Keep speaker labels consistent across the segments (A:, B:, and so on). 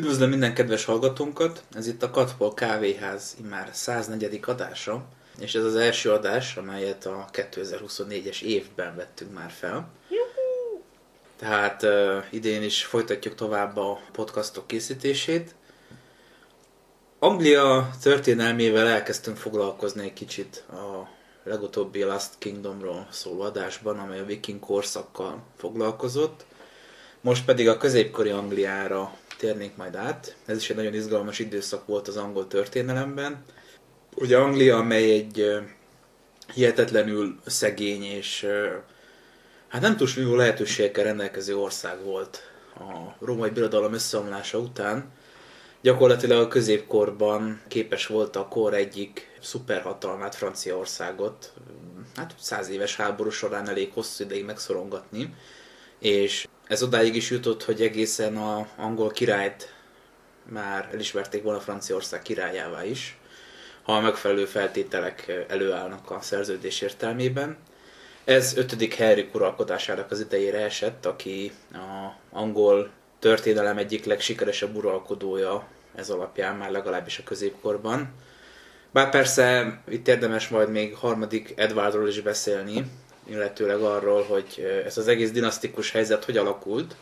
A: Üdvözlöm minden kedves hallgatónkat! Ez itt a Katpol Kávéház immár 104. adása, és ez az első adás, amelyet a 2024-es évben vettünk már fel. Tehát uh, idén is folytatjuk tovább a podcastok készítését. Anglia történelmével elkezdtünk foglalkozni egy kicsit a legutóbbi Last Kingdomról szóló adásban, amely a viking korszakkal foglalkozott. Most pedig a középkori Angliára térnénk majd át. Ez is egy nagyon izgalmas időszak volt az angol történelemben. Ugye Anglia, amely egy hihetetlenül szegény és hát nem túl lehetőségekkel rendelkező ország volt a római birodalom összeomlása után. Gyakorlatilag a középkorban képes volt a kor egyik szuperhatalmát, Franciaországot, hát száz éves háború során elég hosszú ideig megszorongatni, és ez odáig is jutott, hogy egészen a angol királyt már elismerték volna Franciaország királyává is, ha a megfelelő feltételek előállnak a szerződés értelmében. Ez 5. Henrik uralkodásának az idejére esett, aki a angol történelem egyik legsikeresebb uralkodója ez alapján, már legalábbis a középkorban. Bár persze itt érdemes majd még harmadik Edwardról is beszélni, illetőleg arról, hogy ez az egész dinasztikus helyzet hogy alakult.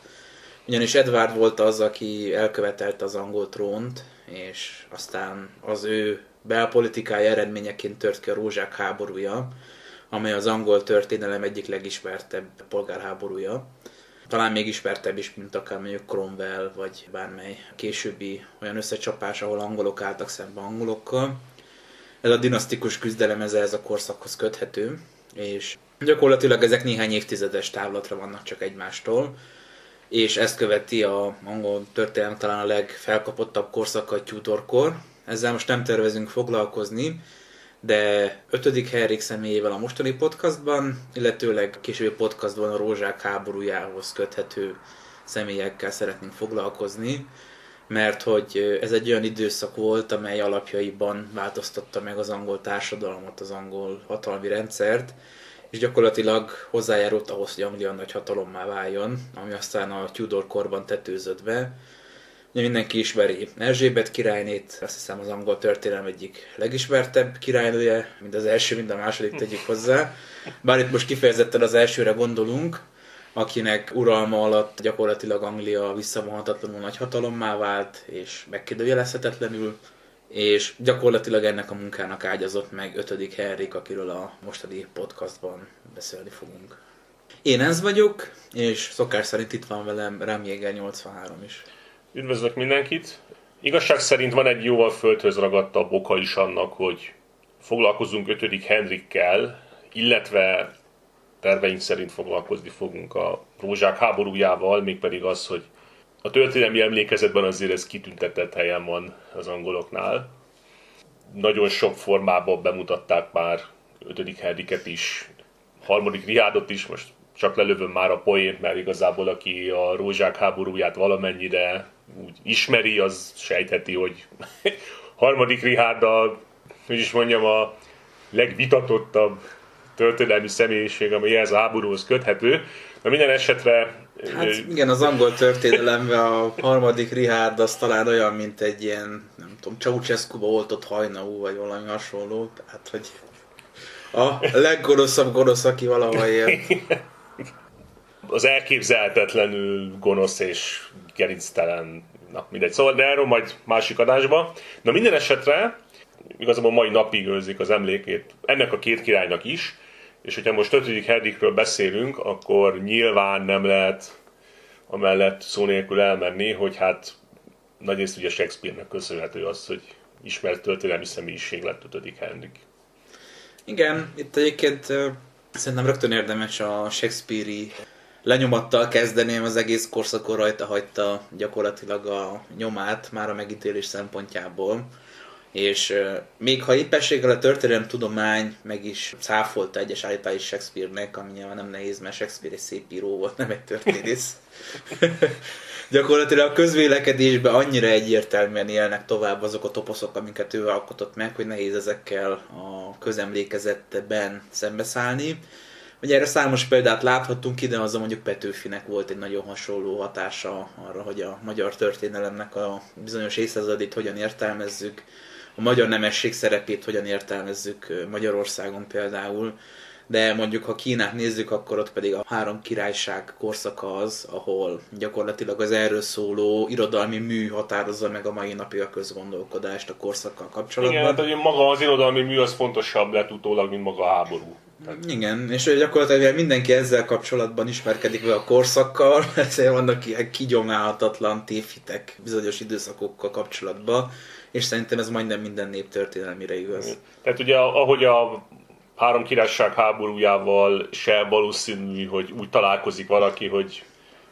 A: Ugyanis Edward volt az, aki elkövetelte az angol trónt, és aztán az ő belpolitikája eredményeként tört ki a rózsák háborúja, amely az angol történelem egyik legismertebb polgárháborúja. Talán még ismertebb is, mint akár mondjuk Cromwell, vagy bármely későbbi olyan összecsapás, ahol angolok álltak szembe angolokkal. Ez a dinasztikus küzdelem ez, ez a korszakhoz köthető, és Gyakorlatilag ezek néhány évtizedes távlatra vannak csak egymástól, és ezt követi a angol történelem talán a legfelkapottabb korszaka a Tudor-kor. Ezzel most nem tervezünk foglalkozni, de 5. Henrik személyével a mostani podcastban, illetőleg későbbi podcastban a Rózsák háborújához köthető személyekkel szeretnénk foglalkozni, mert hogy ez egy olyan időszak volt, amely alapjaiban változtatta meg az angol társadalmat, az angol hatalmi rendszert, és gyakorlatilag hozzájárult ahhoz, hogy Anglia nagy hatalommá váljon, ami aztán a Tudor korban tetőzött be. Ugye mindenki ismeri Erzsébet királynét, azt hiszem az angol történelem egyik legismertebb királynője, mind az első, mind a második tegyük hozzá. Bár itt most kifejezetten az elsőre gondolunk, akinek uralma alatt gyakorlatilag Anglia visszavonhatatlanul nagy hatalommá vált, és megkérdőjelezhetetlenül és gyakorlatilag ennek a munkának ágyazott meg 5. Henrik, akiről a mostani podcastban beszélni fogunk. Én ez vagyok, és szokás szerint itt van velem Remjéger 83 is.
B: Üdvözlök mindenkit! Igazság szerint van egy jóval földhöz ragadtabb oka is annak, hogy foglalkozunk 5. Henrikkel, illetve terveink szerint foglalkozni fogunk a rózsák háborújával, mégpedig az, hogy a történelmi emlékezetben azért ez kitüntetett helyen van az angoloknál. Nagyon sok formában bemutatták már 5. Henriket is, harmadik Riádot is, most csak lelövöm már a poént, mert igazából aki a rózsák háborúját valamennyire úgy ismeri, az sejtheti, hogy harmadik Rihád a, hogy is mondjam, a legvitatottabb történelmi személyiség, ami ehhez a háborúhoz köthető. De minden esetre
A: Hát igen, az angol történelemben a harmadik Richard az talán olyan, mint egy ilyen, nem tudom, Ceausescu-ba oltott hajnaú, vagy valami hasonló. Tehát, hogy a leggonoszabb gonosz, aki valahol élt.
B: Az elképzelhetetlenül gonosz és gerinctelen, na mindegy, szóval, de erről majd másik adásba. Na minden esetre, igazából mai napig őrzik az emlékét ennek a két királynak is, és hogyha most 5. Henrikről beszélünk, akkor nyilván nem lehet amellett szó nélkül elmenni, hogy hát nagyrészt ugye Shakespeare-nek köszönhető az, hogy ismert történelmi személyiség lett 5. Henrik.
A: Igen, itt egyébként szerintem rögtön érdemes a Shakespeare-i lenyomattal kezdeném, az egész korszakon rajta hagyta gyakorlatilag a nyomát már a megítélés szempontjából és uh, még ha éppességgel a történelem tudomány meg is cáfolta egyes állítás Shakespeare-nek, ami nyilván nem nehéz, mert Shakespeare egy szép író volt, nem egy történész. Gyakorlatilag a közvélekedésben annyira egyértelműen élnek tovább azok a toposzok, amiket ő alkotott meg, hogy nehéz ezekkel a közemlékezetben szembeszállni. Ugye erre számos példát láthattunk ide, az a mondjuk Petőfinek volt egy nagyon hasonló hatása arra, hogy a magyar történelemnek a bizonyos évszázadét hogyan értelmezzük, a magyar nemesség szerepét hogyan értelmezzük Magyarországon például, de mondjuk ha Kínát nézzük, akkor ott pedig a három királyság korszaka az, ahol gyakorlatilag az erről szóló irodalmi mű határozza meg a mai napi a közgondolkodást a korszakkal kapcsolatban.
B: Igen, hát maga az irodalmi mű az fontosabb lett utólag, mint maga a háború.
A: Tehát... Igen, és gyakorlatilag mindenki ezzel kapcsolatban ismerkedik vele a korszakkal, ezért vannak ilyen kigyomlálhatatlan tévhitek bizonyos időszakokkal kapcsolatban, és szerintem ez majdnem minden nép történelmire igaz.
B: Tehát ugye ahogy a három királyság háborújával se valószínű, hogy úgy találkozik valaki, hogy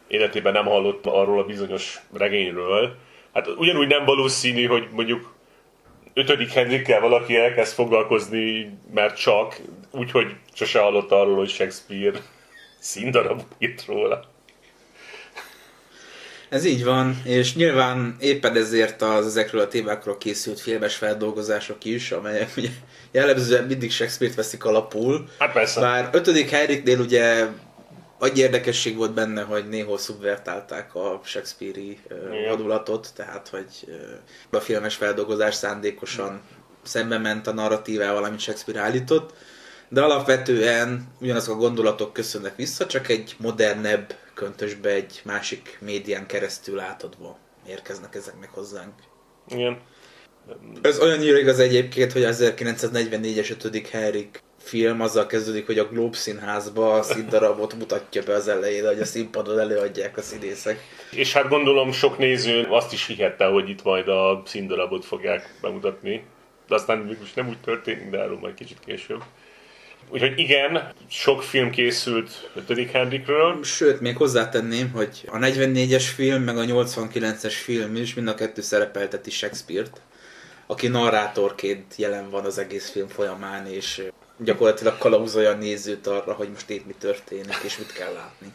B: életében nem hallott arról a bizonyos regényről. Hát ugyanúgy nem valószínű, hogy mondjuk ötödik Henrikkel valaki elkezd foglalkozni, mert csak, úgyhogy sose hallott arról, hogy Shakespeare színdarab írt róla.
A: Ez így van, és nyilván éppen ezért az ezekről a témákról készült filmes feldolgozások is, amelyek ugye jellemzően mindig Shakespeare-t veszik alapul.
B: Hát persze.
A: Bár 5. Henriknél ugye egy érdekesség volt benne, hogy néhol szubvertálták a Shakespeare-i modulatot, tehát hogy a filmes feldolgozás szándékosan szembe ment a narratívával, amit Shakespeare állított, de alapvetően ugyanazok a gondolatok köszönnek vissza, csak egy modernebb köntösbe egy másik médián keresztül átadva érkeznek ezek meg hozzánk.
B: Igen.
A: Ez olyan igaz egyébként, hogy az 1944-es 5. Henrik film azzal kezdődik, hogy a Globe színházba a színdarabot mutatja be az elején, hogy a színpadon előadják a színészek.
B: És hát gondolom sok néző azt is hihette, hogy itt majd a színdarabot fogják bemutatni. De aztán mégis nem úgy történik, de erről majd kicsit később. Úgyhogy igen, sok film készült 5. Henrikről.
A: Sőt, még hozzátenném, hogy a 44-es film, meg a 89-es film is mind a kettő szerepelteti Shakespeare-t, aki narrátorként jelen van az egész film folyamán, és gyakorlatilag kalauzolja a nézőt arra, hogy most itt mi történik, és mit kell látni.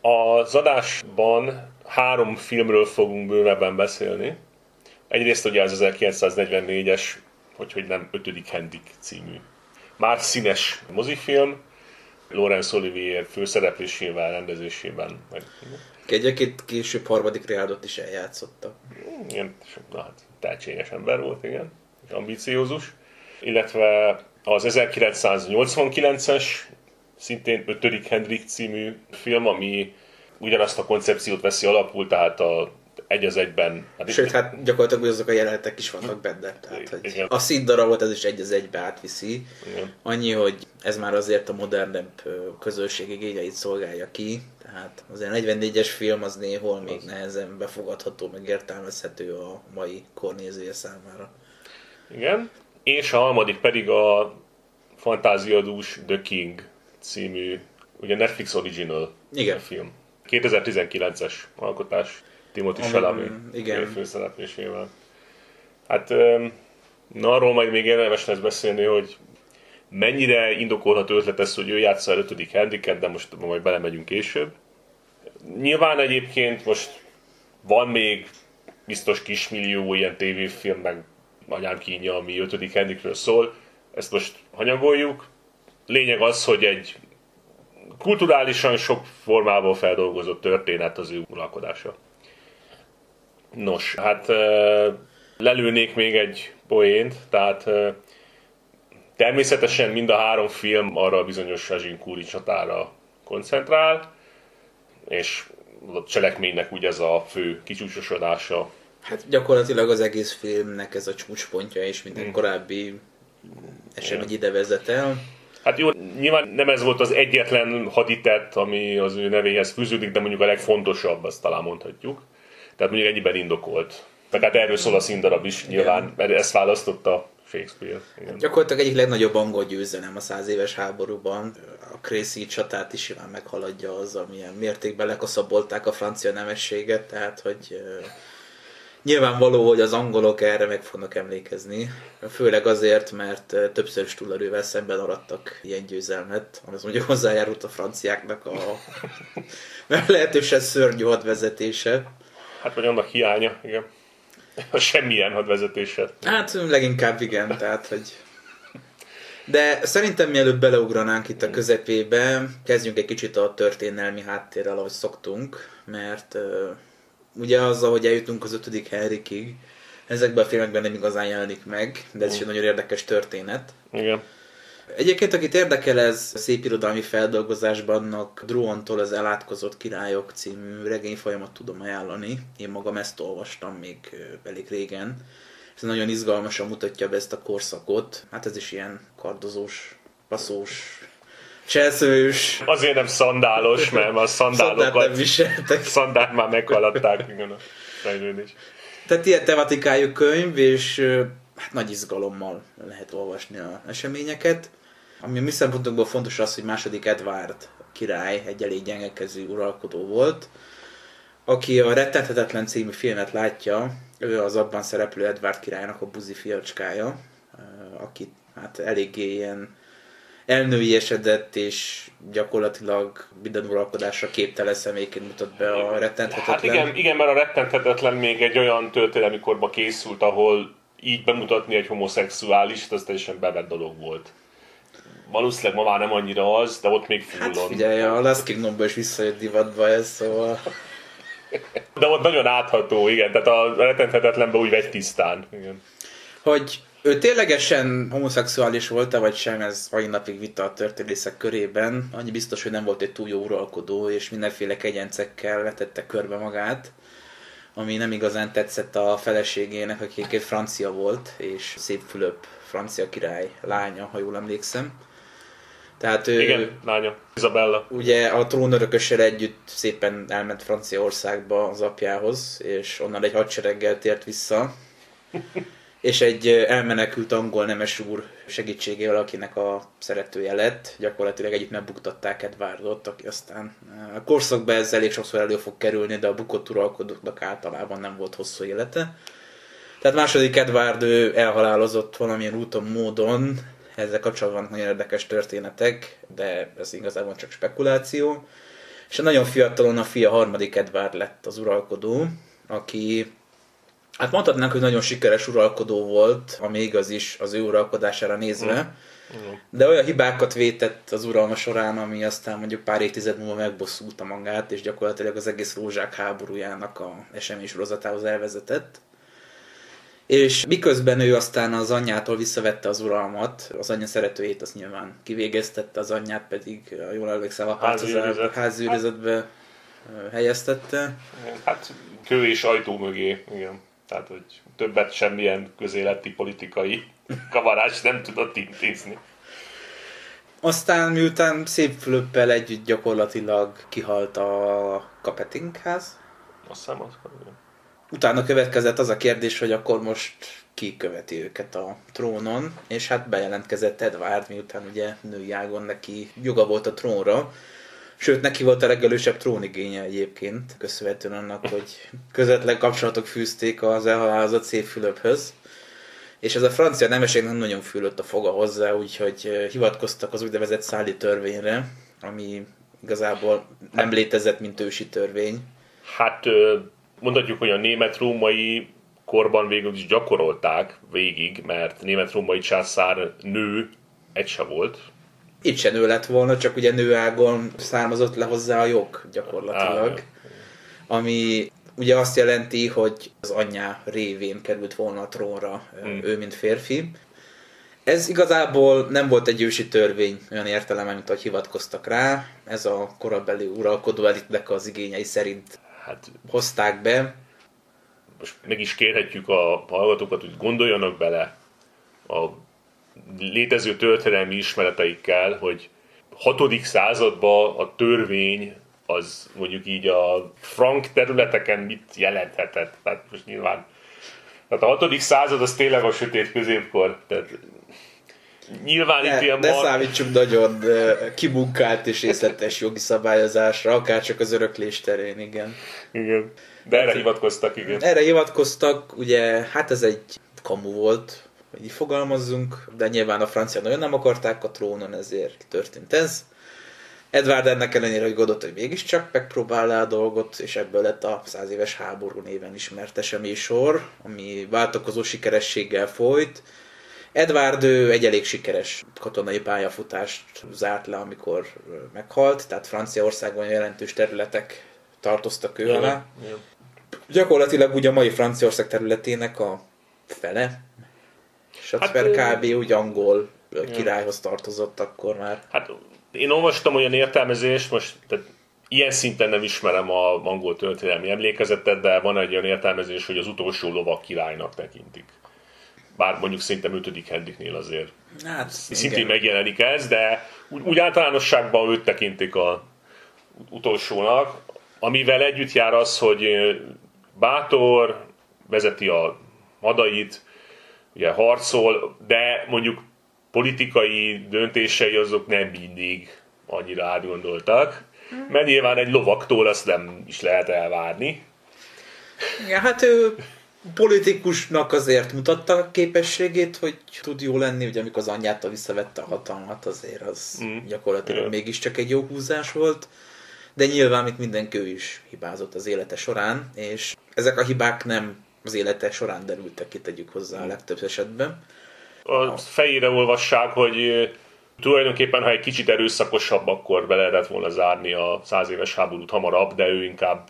B: Az adásban három filmről fogunk bővebben beszélni. Egyrészt ugye az 1944-es hogy, hogy nem ötödik Hendik című. Már színes mozifilm, Laurence Olivier főszereplésével, rendezésében. Meg,
A: Egyébként később harmadik reádot is eljátszotta.
B: Igen, na hát tehetséges ember volt, igen, és ambiciózus. Illetve az 1989-es, szintén 5. Hendrik című film, ami ugyanazt a koncepciót veszi alapul, tehát a egy az egyben.
A: Hát Sőt, hát gyakorlatilag azok a jelenetek is vannak benne. Tehát, hogy Igen. a színdarabot ez is egy az egybe átviszi. Igen. Annyi, hogy ez már azért a modernebb közösség igényeit szolgálja ki. Tehát az 44-es film az néhol még az. nehezen befogadható, meg értelmezhető a mai kornézője számára.
B: Igen. És a harmadik pedig a fantáziadús The King című, ugye Netflix Original
A: Igen.
B: film. 2019-es alkotás. Timothy Chalamet igen. főszereplésével. Hát na, arról majd még érdemes lesz beszélni, hogy mennyire indokolható ötlet ez, hogy ő játsza el ötödik handiket, de most majd belemegyünk később. Nyilván egyébként most van még biztos kismillió ilyen tévéfilm, meg anyám kínja, ami ötödik handikről szól. Ezt most hanyagoljuk. Lényeg az, hogy egy kulturálisan sok formában feldolgozott történet az ő uralkodása. Nos, hát lelőnék még egy poént, tehát természetesen mind a három film arra a bizonyos Kúri csatára koncentrál, és a cselekménynek úgy ez a fő kicsúcsosodása.
A: Hát gyakorlatilag az egész filmnek ez a csúcspontja, és minden hmm. korábbi esemény ide vezet el.
B: Hát jó, nyilván nem ez volt az egyetlen haditett, ami az ő nevéhez fűződik, de mondjuk a legfontosabb, azt talán mondhatjuk. Tehát mondjuk ennyiben indokolt. Meg hát erről szól a színdarab is nyilván, Igen. mert ezt választotta Shakespeare.
A: Igen. Gyakorlatilag egyik legnagyobb angol győzelem a száz éves háborúban. A Crécy csatát is simán meghaladja az, amilyen mértékben lekaszabolták a francia nemességet, tehát hogy nyilvánvaló, hogy az angolok erre meg fognak emlékezni. Főleg azért, mert többször is túlerővel szemben arattak ilyen győzelmet, az mondjuk hozzájárult a franciáknak a lehetősen szörnyű hadvezetése.
B: Hát vagy annak hiánya, igen. A semmilyen hadvezetése.
A: Hát leginkább igen, tehát hogy... De szerintem mielőtt beleugranánk itt a közepébe, kezdjünk egy kicsit a történelmi háttérrel, ahogy szoktunk, mert uh, ugye azzal, hogy eljutunk az ötödik Henrikig, ezekben a filmekben nem igazán jelenik meg, de ez is egy nagyon érdekes történet.
B: Igen.
A: Egyébként, akit érdekel ez szép irodalmi feldolgozásban, annak Druontól az Elátkozott Királyok című regényfolyamat tudom ajánlani. Én magam ezt olvastam még elég régen. Ez nagyon izgalmasan mutatja be ezt a korszakot. Hát ez is ilyen kardozós, passzós, cselszős.
B: Azért nem szandálos, mert a szandálokat...
A: nem viseltek.
B: Szandát már meghaladták, igen, a fejlődés.
A: Tehát ilyen tematikájú könyv, és hát nagy izgalommal lehet olvasni a eseményeket. Ami a mi szempontunkból fontos az, hogy második Edward király egy elég gyengekező uralkodó volt, aki a Rettenthetetlen című filmet látja, ő az abban szereplő Edward királynak a buzi fiacskája, aki hát eléggé ilyen elnőiesedett és gyakorlatilag minden uralkodásra képtelen személyként mutat be a rettenthetetlen. Hát
B: igen, igen, mert a rettenthetetlen még egy olyan történelmi korba készült, ahol így bemutatni egy homoszexuális, az teljesen bevett dolog volt. Valószínűleg ma már nem annyira az, de ott még
A: fullon. Hát figyelj, a Last Kingdomban is visszajött divatba ez, szóval...
B: De ott nagyon átható, igen, tehát a rettenthetetlenben úgy vegy tisztán. Igen.
A: Hogy ő ténylegesen homoszexuális volt-e, vagy sem, ez mai napig vita a történészek körében. Annyi biztos, hogy nem volt egy túl jó uralkodó, és mindenféle kegyencekkel vetette körbe magát, ami nem igazán tetszett a feleségének, aki egy francia volt, és szép Fülöp, francia király lánya, ha jól emlékszem.
B: Tehát ő, Igen, lánya, Isabella.
A: Ugye a trónörökössel együtt szépen elment Franciaországba az apjához, és onnan egy hadsereggel tért vissza. és egy elmenekült angol nemes úr segítségével, akinek a szeretője lett, gyakorlatilag együtt megbuktatták Edwardot, aki aztán a korszakban ez elég sokszor elő fog kerülni, de a bukott uralkodóknak általában nem volt hosszú élete. Tehát második Edward ő elhalálozott valamilyen úton, módon, ezzel kapcsolatban nagyon érdekes történetek, de ez igazából csak spekuláció. És a nagyon fiatalon a fia harmadik Edward lett az uralkodó, aki Hát mondhatnánk, hogy nagyon sikeres uralkodó volt, ami igaz is az ő uralkodására nézve, mm. de olyan hibákat vétett az uralma során, ami aztán mondjuk pár évtized múlva megbosszulta magát, és gyakorlatilag az egész rózsák háborújának a eseménysorozatához elvezetett. És miközben ő aztán az anyjától visszavette az uralmat, az anyja szeretőjét azt nyilván kivégeztette, az anyját pedig, jól emlékszem, a házőrizetbe hát, helyeztette.
B: Hát kő és ajtó mögé, igen. Tehát, hogy többet semmilyen közéleti politikai kavarás nem tudott intézni.
A: Aztán miután szép Fülöppel együtt gyakorlatilag kihalt a Kapetingház.
B: Azt hiszem, az
A: Utána következett az a kérdés, hogy akkor most ki követi őket a trónon, és hát bejelentkezett Edward, miután ugye női ágon neki joga volt a trónra, Sőt, neki volt a legelősebb trónigénye egyébként, köszönhetően annak, hogy közvetlen kapcsolatok fűzték az elhalálozott szép Fülöphöz. És ez a francia nemesség nem nagyon fülött a foga hozzá, úgyhogy hivatkoztak az úgynevezett száli törvényre, ami igazából nem létezett, mint ősi törvény.
B: Hát mondhatjuk, hogy a német-római korban végül is gyakorolták végig, mert német-római császár nő egy se volt,
A: itt se nő lett volna, csak ugye nőágon származott le hozzá a jog gyakorlatilag. Ah, ami ugye azt jelenti, hogy az anyja révén került volna a trónra hmm. ő, mint férfi. Ez igazából nem volt egy ősi törvény olyan értelemben, mint ahogy hivatkoztak rá. Ez a korabeli uralkodó elitnek az igényei szerint hát, hozták be.
B: Most meg is kérhetjük a hallgatókat, hogy gondoljanak bele a létező történelmi ismereteikkel, hogy 6. században a törvény az mondjuk így a frank területeken mit jelenthetett. Tehát most nyilván tehát a 6. század az tényleg a sötét középkor. Tehát nyilván
A: ne,
B: itt ilyen...
A: Ne mar... számítsuk nagyon kibunkált és részletes jogi szabályozásra, akár csak az öröklés terén, igen.
B: Igen. De erre hivatkoztak, igen.
A: Erre hivatkoztak, ugye, hát ez egy kamu volt, hogy így fogalmazzunk, de nyilván a francia nagyon nem akarták a trónon, ezért történt ez. Edward ennek ellenére, hogy gondolt, hogy mégiscsak megpróbál a dolgot, és ebből lett a száz éves háború néven ismert esemény sor, ami váltakozó sikerességgel folyt. Edward egy elég sikeres katonai pályafutást zárt le, amikor meghalt, tehát Franciaországban jelentős területek tartoztak ő alá.
B: Igen.
A: Gyakorlatilag ugye a mai Franciaország területének a fele, és hát,
B: Hát,
A: kb. úgy angol királyhoz tartozott akkor már.
B: Hát én olvastam olyan értelmezést, most tehát ilyen szinten nem ismerem a angol történelmi emlékezetet, de van egy olyan értelmezés, hogy az utolsó lovak királynak tekintik. Bár mondjuk szerintem 5. Henriknél azért
A: Hát,
B: szintén
A: igen.
B: megjelenik ez, de úgy, úgy általánosságban őt tekintik a utolsónak, amivel együtt jár az, hogy bátor, vezeti a hadait, ugye harcol, de mondjuk politikai döntései azok nem mindig annyira átgondoltak, mert nyilván egy lovaktól azt nem is lehet elvárni.
A: Igen, hát ő politikusnak azért mutatta a képességét, hogy tud jó lenni, ugye amikor az anyjától visszavette a hatalmat, azért az
B: Mm.
A: gyakorlatilag
B: Igen.
A: mégiscsak egy jó húzás volt. De nyilván, mint mindenki, ő is hibázott az élete során, és ezek a hibák nem az élete során derültek ki, tegyük hozzá a legtöbb esetben.
B: A fejére olvassák, hogy tulajdonképpen, ha egy kicsit erőszakosabb, akkor be lehetett volna zárni a száz éves háborút hamarabb, de ő inkább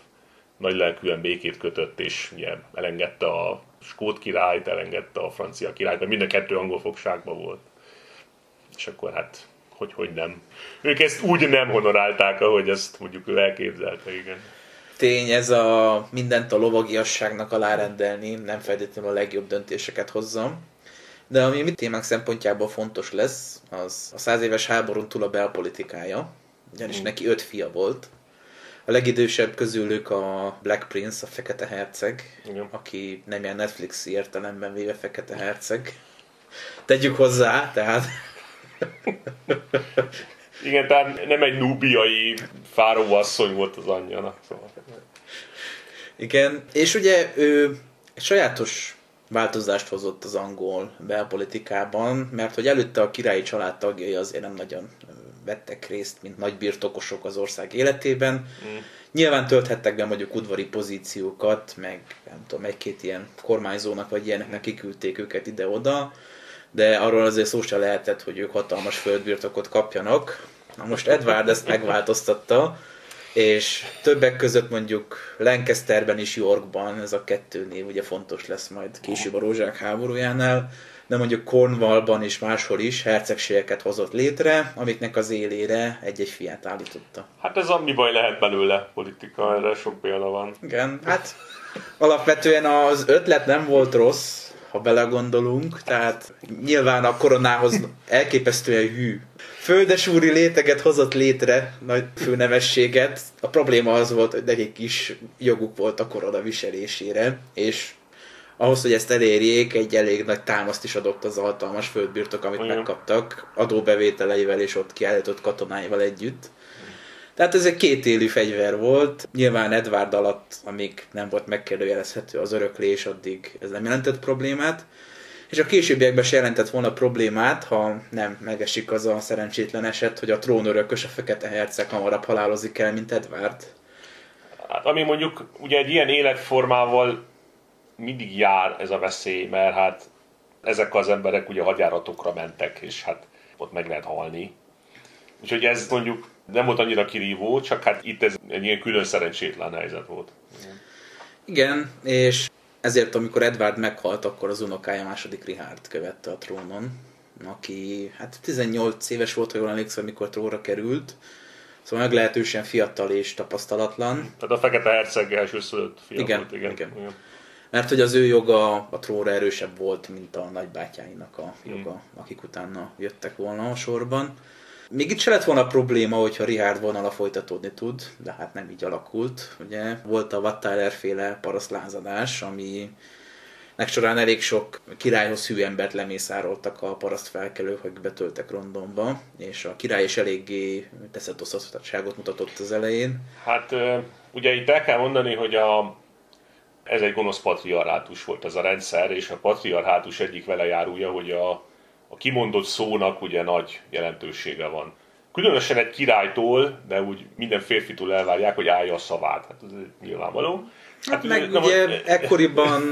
B: nagy lelkűen békét kötött, és ugye elengedte a skót királyt, elengedte a francia királyt, mert mind a kettő angol fogságban volt. És akkor hát, hogy, hogy nem. Ők ezt úgy nem honorálták, ahogy ezt mondjuk ő elképzelte, igen.
A: Tény, ez a mindent a lovagiasságnak alárendelni, nem feltétlenül a legjobb döntéseket hozzam. De ami mi témánk szempontjából fontos lesz, az a száz éves háborún túl a belpolitikája, ugyanis neki öt fia volt. A legidősebb közülük a Black Prince, a Fekete Herceg,
B: Igen.
A: aki nem ilyen Netflix értelemben véve Fekete Herceg. Tegyük hozzá, tehát
B: Igen, tehát nem egy núbiai fáróasszony volt az anyja. Szóval.
A: Igen, és ugye ő egy sajátos változást hozott az angol belpolitikában, mert hogy előtte a királyi család tagjai azért nem nagyon vettek részt, mint nagy birtokosok az ország életében. Mm. Nyilván tölthettek be mondjuk udvari pozíciókat, meg nem tudom, egy-két ilyen kormányzónak vagy ilyeneknek kiküldték őket ide-oda, de arról azért szó sem lehetett, hogy ők hatalmas földbirtokot kapjanak. Na most Edward ezt megváltoztatta, és többek között mondjuk Lancasterben is Yorkban, ez a kettő név ugye fontos lesz majd később a Rózsák háborújánál, de mondjuk Cornwallban és máshol is hercegségeket hozott létre, amiknek az élére egy-egy fiát állította.
B: Hát ez ami baj lehet belőle politika, erre sok példa van.
A: Igen, hát alapvetően az ötlet nem volt rossz, ha belegondolunk, tehát nyilván a koronához elképesztően hű. Földesúri léteget hozott létre, nagy főnemességet. A probléma az volt, hogy nekik is joguk volt a korona viselésére, és ahhoz, hogy ezt elérjék, egy elég nagy támaszt is adott az a hatalmas földbirtok, amit
B: Igen.
A: megkaptak, adóbevételeivel és ott kiállított katonáival együtt. Tehát ez egy kétélű fegyver volt. Nyilván Edward alatt, amíg nem volt megkérdőjelezhető az öröklés, addig ez nem jelentett problémát. És a későbbiekben se jelentett volna problémát, ha nem megesik az a szerencsétlen eset, hogy a trónörökös, a fekete herceg hamarabb halálozik el, mint Edward.
B: Hát, ami mondjuk ugye egy ilyen életformával mindig jár ez a veszély, mert hát ezek az emberek ugye hadjáratokra mentek, és hát ott meg lehet halni. Úgyhogy ez mondjuk nem volt annyira kirívó, csak hát itt ez egy ilyen külön szerencsétlen helyzet volt.
A: Igen, és ezért amikor Edward meghalt, akkor az unokája második Richard követte a trónon, aki hát 18 éves volt, ha jól emlékszem, amikor trónra került, szóval meglehetősen fiatal és tapasztalatlan.
B: Tehát a Fekete Herceg elsőszülött fia
A: Igen,
B: volt, igen.
A: igen. Mert hogy az ő joga a trónra erősebb volt, mint a nagybátyáinak a joga, akik utána jöttek volna a sorban. Még itt se lett volna probléma, hogyha Richard vonala folytatódni tud, de hát nem így alakult. Ugye volt a Wattyler féle parasztlázadás, ami nek során elég sok királyhoz hű embert lemészároltak a paraszt felkelők, akik betöltek Londonba, és a király is eléggé teszetoszottságot mutatott az elején.
B: Hát ugye itt el kell mondani, hogy a, ez egy gonosz patriarhátus volt ez a rendszer, és a patriarhátus egyik vele járója, hogy a, a kimondott szónak ugye nagy jelentősége van. Különösen egy királytól, de úgy minden férfitől elvárják, hogy állja a szavát. Hát ez nyilvánvaló.
A: Hát
B: ugye-
A: meg
B: na
A: ugye
B: most-
A: ekkoriban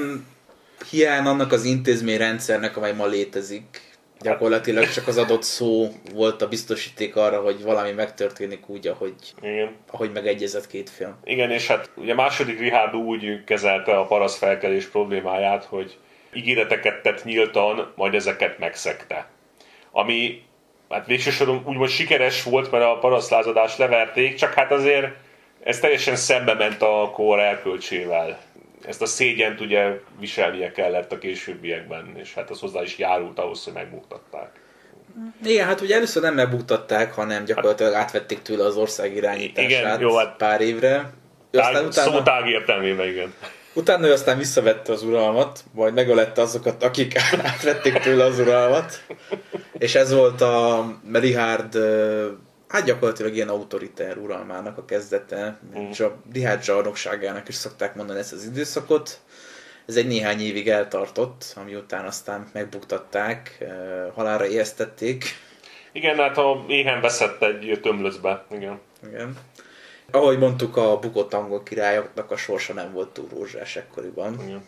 A: hiány annak az intézményrendszernek, amely ma létezik. Gyakorlatilag csak az adott szó volt a biztosíték arra, hogy valami megtörténik úgy, ahogy,
B: Igen.
A: ahogy megegyezett két film.
B: Igen, és hát ugye második Richard úgy kezelte a parasztfelkelés problémáját, hogy ígéreteket tett nyíltan, majd ezeket megszegte. Ami hát végső soron úgymond sikeres volt, mert a parasztlázadást leverték, csak hát azért ez teljesen szembe ment a kor elkölcsével. Ezt a szégyent ugye viselnie kellett a későbbiekben, és hát az hozzá is járult ahhoz, hogy megbuktatták.
A: Igen, hát ugye először nem megbuktatták, hanem gyakorlatilag átvették tőle az ország irányítását
B: Igen, jó, hát-
A: pár évre. Ő
B: Tág,
A: Aztán
B: Szó
A: utána,
B: tág értelmében, igen.
A: utána ő aztán visszavette az uralmat, majd megölette azokat, akik átvették tőle az uralmat. És ez volt a Richard, ö, hát gyakorlatilag ilyen autoritár uralmának a kezdete.
B: Mm.
A: És a Richard zsarnokságának is szokták mondani ezt az időszakot. Ez egy néhány évig eltartott, ami után aztán megbuktatták, ö, halálra ijesztették.
B: Igen, hát a éhen veszett egy tömlöcbe, igen.
A: Igen. Ahogy mondtuk, a bukott angol királyoknak a sorsa nem volt túl rózsás ekkoriban.
B: igen.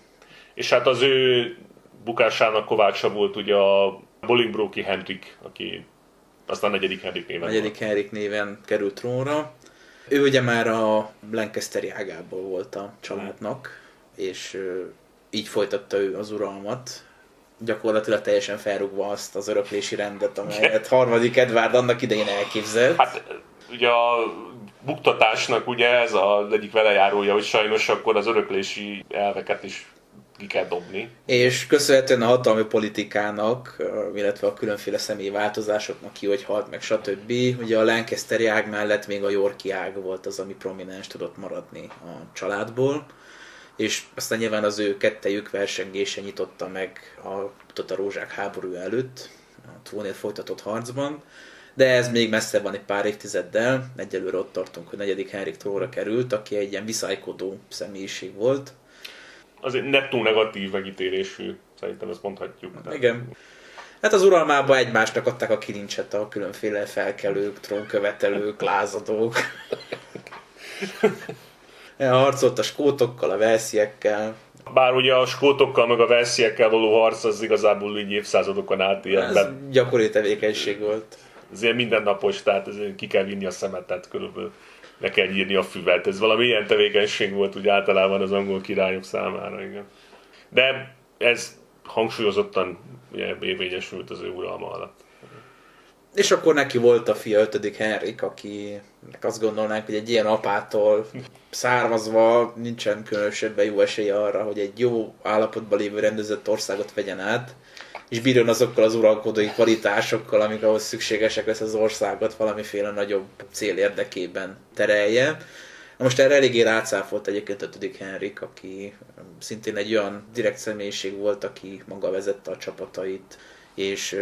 B: És hát az ő bukásának kovácsa volt ugye a Bolingbroki Henrik, aki aztán negyedik Henrik néven
A: negyedik Henrik néven került trónra. Ő ugye már a Lancasteri ágából volt a családnak, és így folytatta ő az uralmat. Gyakorlatilag teljesen felrúgva azt az öröklési rendet, amelyet harmadik Edvárd annak idején elképzelt.
B: Hát ugye a buktatásnak ugye ez az egyik velejárója, hogy sajnos akkor az öröklési elveket is ki kell dobni.
A: És köszönhetően a hatalmi politikának, illetve a különféle személyi változásoknak ki, hogy halt meg, stb. Ugye a Lancasteri ág mellett még a Yorki ág volt az, ami prominens tudott maradni a családból. És aztán nyilván az ő kettejük versengése nyitotta meg a, a rózsák háború előtt, a trónért folytatott harcban. De ez még messze van egy pár évtizeddel, egyelőre ott tartunk, hogy negyedik Henrik trónra került, aki egy ilyen viszálykodó személyiség volt.
B: Az egy nettó negatív megítélésű, szerintem ezt mondhatjuk. Tehát-
A: Igen. Hát az uralmában egymásnak adták a kilincset a különféle felkelők, trónkövetelők, lázadók. Harcolt a skótokkal, a velsziekkel.
B: Bár ugye a skótokkal meg a versziekkel való harc az igazából így évszázadokon át ilyen,
A: Ez gyakori tevékenység volt.
B: ez ilyen mindennapos, tehát ki kell vinni a szemetet körülbelül. Le kell nyírni a füvet. Ez valami ilyen tevékenység volt úgy általában az angol királyok számára, igen. De ez hangsúlyozottan ugye, érvényesült az ő uralma alatt.
A: És akkor neki volt a fia, ötödik Henrik, akinek azt gondolnánk, hogy egy ilyen apától származva nincsen különösebben jó esélye arra, hogy egy jó állapotban lévő rendezett országot vegyen át, és bírjon azokkal az uralkodói kvalitásokkal, amik ahhoz szükségesek lesz az országot valamiféle nagyobb cél érdekében terelje. Most erre eléggé rácáfolt egyébként ötödik Henrik, aki szintén egy olyan direkt személyiség volt, aki maga vezette a csapatait, és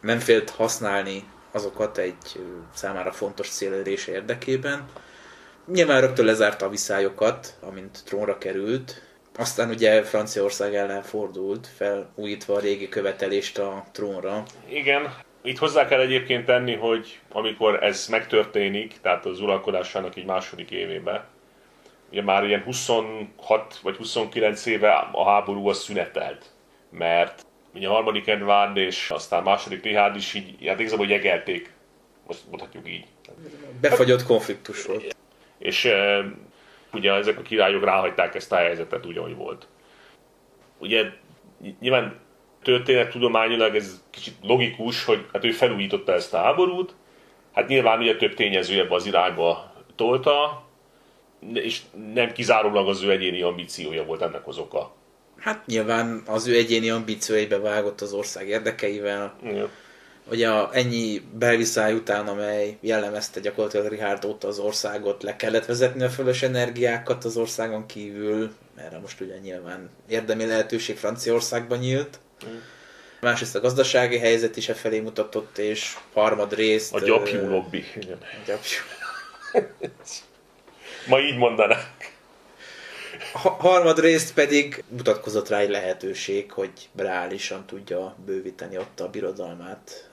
A: nem félt használni azokat egy számára fontos cél elérése érdekében. Nyilván rögtön lezárta a viszályokat, amint trónra került, aztán ugye Franciaország ellen fordult, felújítva a régi követelést a trónra.
B: Igen, itt hozzá kell egyébként tenni, hogy amikor ez megtörténik, tehát az uralkodásának egy második évében, ugye már ilyen 26 vagy 29 éve a háború az szünetelt, mert ugye a harmadik Edvard és aztán második Richard is így, hát igazából jegelték, most mondhatjuk így.
A: Befagyott konfliktus volt.
B: És ugye ezek a királyok ráhagyták ezt a helyzetet úgy, ahogy volt. Ugye nyilván történettudományilag ez kicsit logikus, hogy hát ő felújította ezt a háborút, hát nyilván ugye több tényező ebbe az irányba tolta, és nem kizárólag az ő egyéni ambíciója volt ennek az oka.
A: Hát nyilván az ő egyéni ambícióibe vágott az ország érdekeivel.
B: Igen.
A: Ugye a ennyi belviszály után, amely jellemezte gyakorlatilag Richard óta az országot, le kellett vezetni a fölös energiákat az országon kívül. Erre most ugye nyilván érdemi lehetőség Franciaországban nyílt.
B: Mm.
A: Másrészt a gazdasági helyzet is e felé mutatott, és harmadrészt...
B: A gyapjú lobby. Igen.
A: ö, gyapjú.
B: Ma így mondanák.
A: Ha- harmadrészt pedig mutatkozott rá egy lehetőség, hogy reálisan tudja bővíteni ott a birodalmát.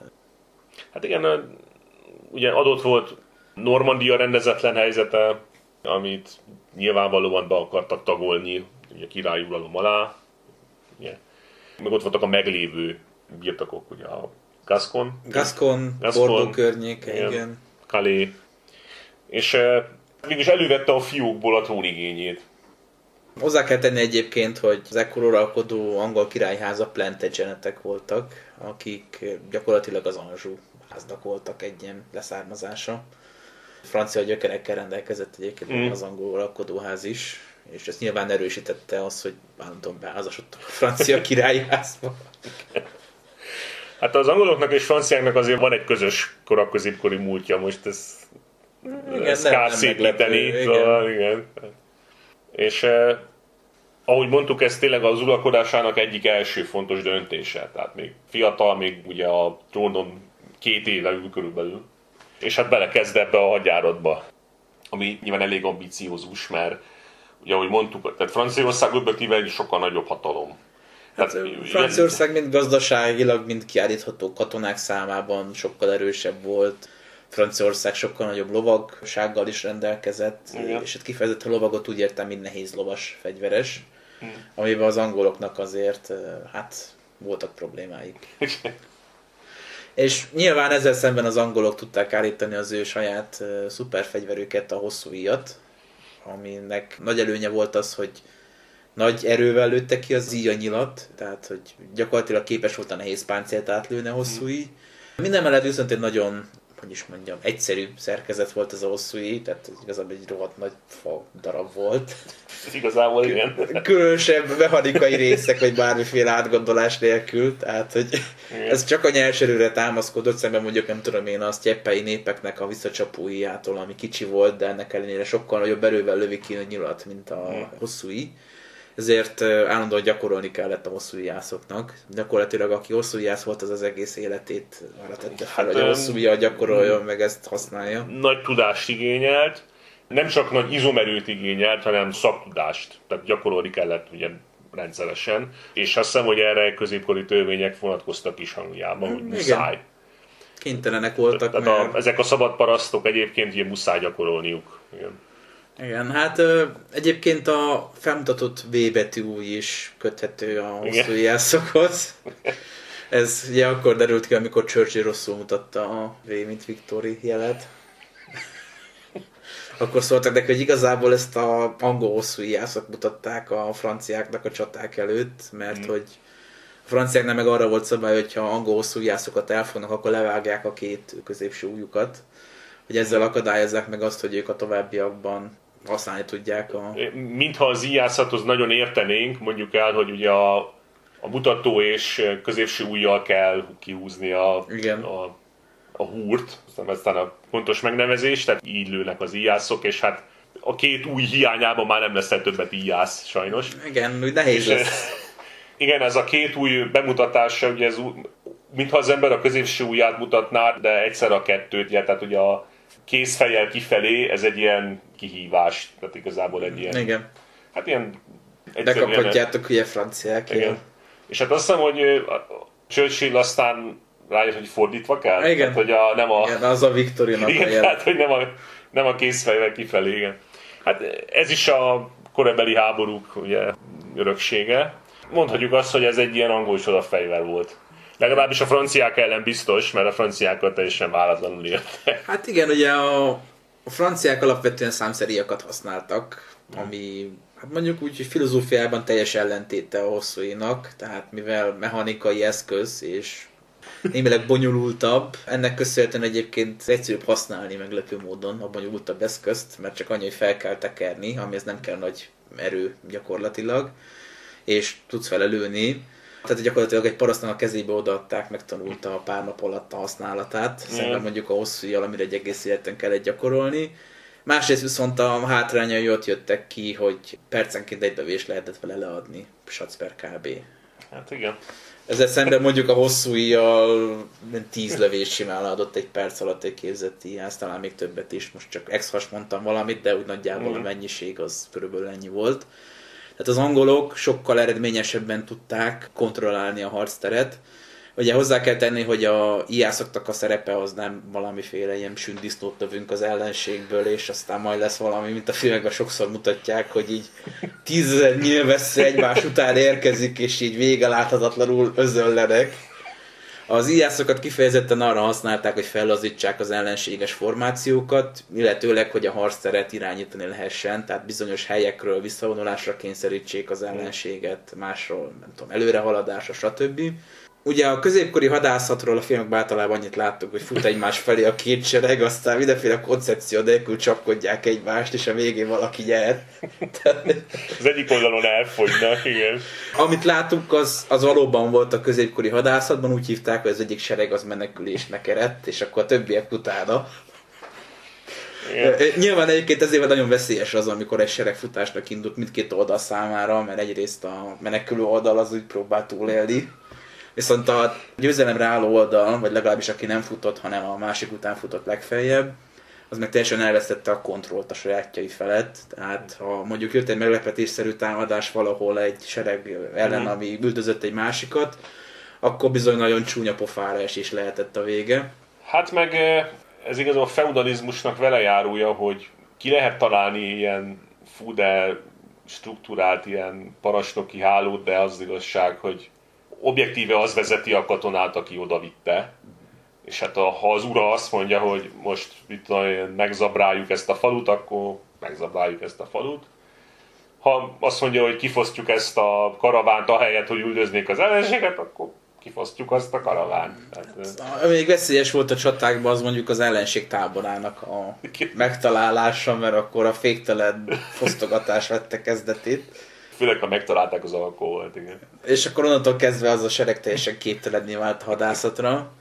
B: Hát igen, ugye adott volt Normandia rendezetlen helyzete, amit nyilvánvalóan be akartak tagolni ugye a királyi uralom alá. ugye. Meg ott voltak a meglévő birtokok, ugye a Gascon.
A: Gascon,
B: Gascon,
A: Bordeaux környéke,
B: igen.
A: igen.
B: Calais. És mégis elővette a fiúkból a trónigényét.
A: Hozzá kell tenni egyébként, hogy az ekkor uralkodó angol királyháza Plantagenetek voltak, akik gyakorlatilag az Anjou háznak voltak egy ilyen leszármazása. Francia gyökerekkel rendelkezett egyébként
B: Mm.
A: az angol uralkodóház is, és ezt nyilván erősítette az, hogy állandóan beházasodtak a francia királyházba.
B: Hát az angoloknak és franciáknak azért van egy közös korak-középkori múltja, most ez,
A: Igen,
B: ez
A: nem-
B: kár
A: nem
B: szépíteni. Szóval, igen. És eh, ahogy mondtuk, ez tényleg az uralkodásának egyik első fontos döntése. Tehát még fiatal, még ugye a trónon két éve ül körülbelül. És hát belekezd ebbe a hadjáratba, ami nyilván elég ambiciózus, mert ugye ahogy mondtuk, tehát Franciaország objektíve egy sokkal nagyobb hatalom.
A: Hát,
B: Tehát,
A: Franciaország mind gazdaságilag, mind kiállítható katonák számában sokkal erősebb volt. Franciaország sokkal nagyobb lovagsággal is rendelkezett,
B: Igen.
A: és hát kifejezetten lovagot úgy értem, mint nehéz lovas, fegyveres,
B: Hmm.
A: amiben az angoloknak azért hát voltak problémáik. És nyilván ezzel szemben az angolok tudták állítani az ő saját uh, szuperfegyverüket, a hosszú íjat, aminek nagy előnye volt az, hogy nagy erővel lőtte ki az íja nyilat, tehát hogy gyakorlatilag képes volt a nehéz páncélt átlőni a hosszú íj. Minden mellett viszont egy nagyon, hogy is mondjam, egyszerű szerkezet volt ez a hosszú íj, tehát igazából egy rohadt nagy fa darab volt.
B: Igazából igen.
A: Különösebb mechanikai részek, vagy bármiféle átgondolás nélkül, tehát hogy
B: Igen.
A: ez csak a nyers erőre támaszkodott, szemben mondjuk nem tudom én azt gyeppei népeknek a visszacsapó íjától, ami kicsi volt, de ennek ellenére sokkal nagyobb erővel lövi ki a nyilat, mint a
B: Igen.
A: hosszú íj. Ezért állandóan gyakorolni kellett a hosszú íjászoknak. Gyakorlatilag aki hosszú íjász volt, az az egész életét arra tette fel,
B: Hát,
A: hogy a hosszú gyakoroljon, meg ezt használja.
B: Nagy tudást igényelt, nem csak nagy izomerőt igényelt, hanem szaktudást. Tehát gyakorolni kellett ugye rendszeresen. És azt hiszem, hogy erre középkori törvények vonatkoztak is Angliában, hogy muszáj.
A: Kénytelenek voltak,
B: Tehát
A: mert...
B: a, ezek a szabad parasztok egyébként ugye muszáj gyakorolniuk. Igen.
A: Igen, hát ö, egyébként a felmutatott V betű is köthető a hosszú
B: Igen.
A: íjászokhoz. Ez ugye akkor derült ki, amikor Churchill rosszul mutatta a V, mint Victory jelet. Akkor szóltak neki, hogy igazából ezt a angol hosszú íjászok mutatták a franciáknak a csaták előtt, mert
B: Mm.
A: hogy a franciáknál meg arra volt szabály, hogy ha angol hosszú íjászokat elfognak, akkor levágják a két középső ujjukat, hogy ezzel akadályozzák meg azt, hogy ők a továbbiakban használni tudják a...
B: Mintha az íjászathoz nagyon értenénk, mondjuk el, hogy ugye a, a mutató és középső ujjal kell kihúzni a,
A: Igen.
B: a, a húrt, aztán aztán a pontos megnevezés, tehát így lőnek az íjászok, és hát a két új hiányában már nem lesz többet íjász, sajnos.
A: Igen, úgy nehéz
B: És,
A: lesz.
B: igen, ez a két új bemutatása, ugye ez mintha az ember a középső ujját mutatná, de egyszer a kettőt, ugye, tehát ugye a kézfejjel kifelé, ez egy ilyen kihívás, tehát igazából egy ilyen,
A: Igen.
B: hát ilyen
A: De
B: egyszerűen-
A: kaphatjátok ugye franciák.
B: Igen. És hát azt hiszem, hogy a Churchill aztán rájött, hogy fordítva kell.
A: Igen.
B: Tehát, hogy a, nem a,
A: Igen, az a Victorinak a
B: igen,
A: jel.
B: tehát, hogy nem a, nem a kézfejvel kifelé, igen. Hát ez is a korabeli háborúk ugye, öröksége. Mondhatjuk azt, hogy ez egy ilyen angol csoda fegyver volt. Legalábbis a franciák ellen biztos, mert a franciákat teljesen váratlanul érte.
A: Hát igen, ugye a, a franciák alapvetően számszeríjakat használtak, ami hát mondjuk úgy, hogy filozófiában teljes ellentéte a hosszúinak, tehát mivel mechanikai eszköz és némileg bonyolultabb, ennek köszönhetően egyébként egyszerűbb használni meglepő módon a bonyolultabb eszközt, mert csak annyi, hogy fel kell tekerni, amihez nem kell nagy erő gyakorlatilag, és tudsz vele lőni. Tehát gyakorlatilag egy parasztnak a kezébe odaadták, megtanulta a pár nap alatt a használatát, szemben mondjuk a hosszú ujjal, amire egy egész életen kellett gyakorolni. Másrészt viszont a hátrányai ott jöttek ki, hogy percenként egy lövés lehetett vele leadni, sac per kb.
B: Hát igen.
A: Ezzel szemben mondjuk a hosszú íjjal tíz lövés simán adott egy perc alatt egy képzett íjász, talán még többet is. Most csak ex mondtam valamit, de úgy nagyjából a
B: Mhm.
A: mennyiség az körülbelül ennyi volt. Tehát az angolok sokkal eredményesebben tudták kontrollálni a harcteret, Ugye hozzá kell tenni, hogy a ijászoknak a szerepe az nem valamiféle ilyen sündisznót növünk az ellenségből, és aztán majd lesz valami, mint a filmekben sokszor mutatják, hogy így tízezer nyilvessző egymás után érkezik, és így vége láthatatlanul özöllenek. Az iászokat kifejezetten arra használták, hogy fellazítsák az ellenséges formációkat, illetőleg, hogy a harcteret irányítani lehessen, tehát bizonyos helyekről visszavonulásra kényszerítsék az ellenséget, másról, nem tudom, előrehaladásra, stb. Ugye a középkori hadászatról a filmekben általában annyit láttuk, hogy fut egymás felé a két sereg, aztán mindenféle koncepció nélkül csapkodják egymást, és a végén valaki nyer.
B: az egyik oldalon elfogynak, igen.
A: Amit látunk, az, az valóban volt a középkori hadászatban, úgy hívták, hogy az egyik sereg az menekülésnek eredt, és akkor a többiek utána. Igen. Nyilván egyébként ezért nagyon veszélyes az, amikor egy seregfutásnak indult mindkét oldal számára, mert egyrészt a menekülő oldal az úgy próbál túlélni, Viszont a győzelemre álló oldal, vagy legalábbis aki nem futott, hanem a másik után futott legfeljebb, az meg teljesen elvesztette a kontrollt a sajátjai felett. Tehát ha mondjuk jött egy meglepetésszerű támadás valahol egy sereg ellen, mm. ami üldözött egy másikat, akkor bizony nagyon csúnya pofára esés lehetett a vége.
B: Hát meg ez igazán a feudalizmusnak vele járója, hogy ki lehet találni ilyen fú, de struktúrált ilyen parancsnoki hálót, de az igazság, hogy objektíve az vezeti a katonát, aki oda vitte. És hát a, ha az ura azt mondja, hogy most mit megzabráljuk ezt a falut, akkor megzabráljuk ezt a falut. Ha azt mondja, hogy kifosztjuk ezt a karavánt ahelyett, hogy üldöznék az ellenséget, akkor kifosztjuk azt a karavánt.
A: Hát, még veszélyes volt a csatákban az mondjuk az ellenség táborának a megtalálása, mert akkor a féktelen fosztogatás vette kezdetét.
B: Főleg, ha megtalálták az alkoholt, igen.
A: És akkor onnantól kezdve az a sereg teljesen képtelenné vált hadászatra.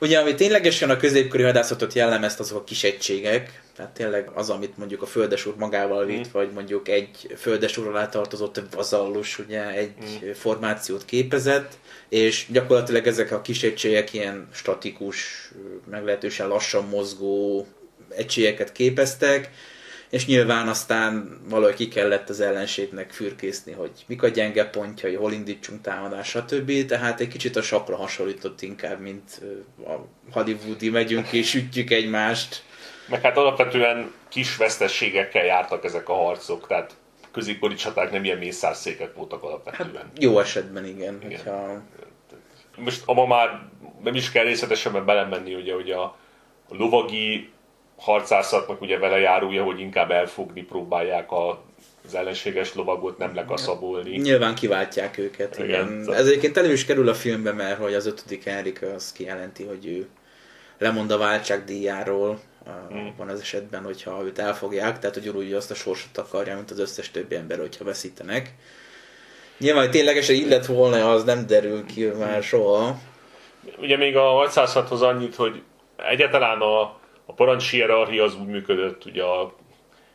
A: Ugye, ami ténylegesen a középkori hadászatot jellemezt, azok a kis egységek, tehát tényleg az, amit mondjuk a földesúr magával vitt, mm. vagy mondjuk egy földesúr alá tartozott vazallus, ugye egy mm. formációt képezett, és gyakorlatilag ezek a kis egységek ilyen statikus, meglehetősen lassan mozgó egységeket képeztek, és nyilván aztán valahogy ki kellett az ellenségnek fürkészni, hogy mik a gyenge pontjai, hol indítsunk támadás, stb. Tehát egy kicsit a sapra hasonlított inkább, mint a hollywoodi megyünk és ütjük egymást.
B: Meg hát alapvetően kis vesztességekkel jártak ezek a harcok, tehát középkori csaták nem ilyen mészárszékek voltak alapvetően. Hát
A: jó esetben igen. igen. Hogyha...
B: Most abban már nem is kell részletesen belemenni, ugye, hogy a, a lovagi harcászatnak ugye vele járulja, hogy inkább elfogni próbálják a az ellenséges lovagot nem lekaszabolni.
A: Nyilván kiváltják őket, igen. igen. Ez egyébként elő is kerül a filmbe, mert hogy az ötödik Henrik az kijelenti, hogy ő lemond a váltság díjáról, hmm. van az esetben, hogyha őt elfogják, tehát hogy úgy azt a sorsot akarja, mint az összes többi ember, hogyha veszítenek. Nyilván, hogy ténylegesen lett volna, az nem derül ki már soha.
B: Ugye még a 606-hoz annyit, hogy egyáltalán a a parancshierarchia az úgy működött ugye a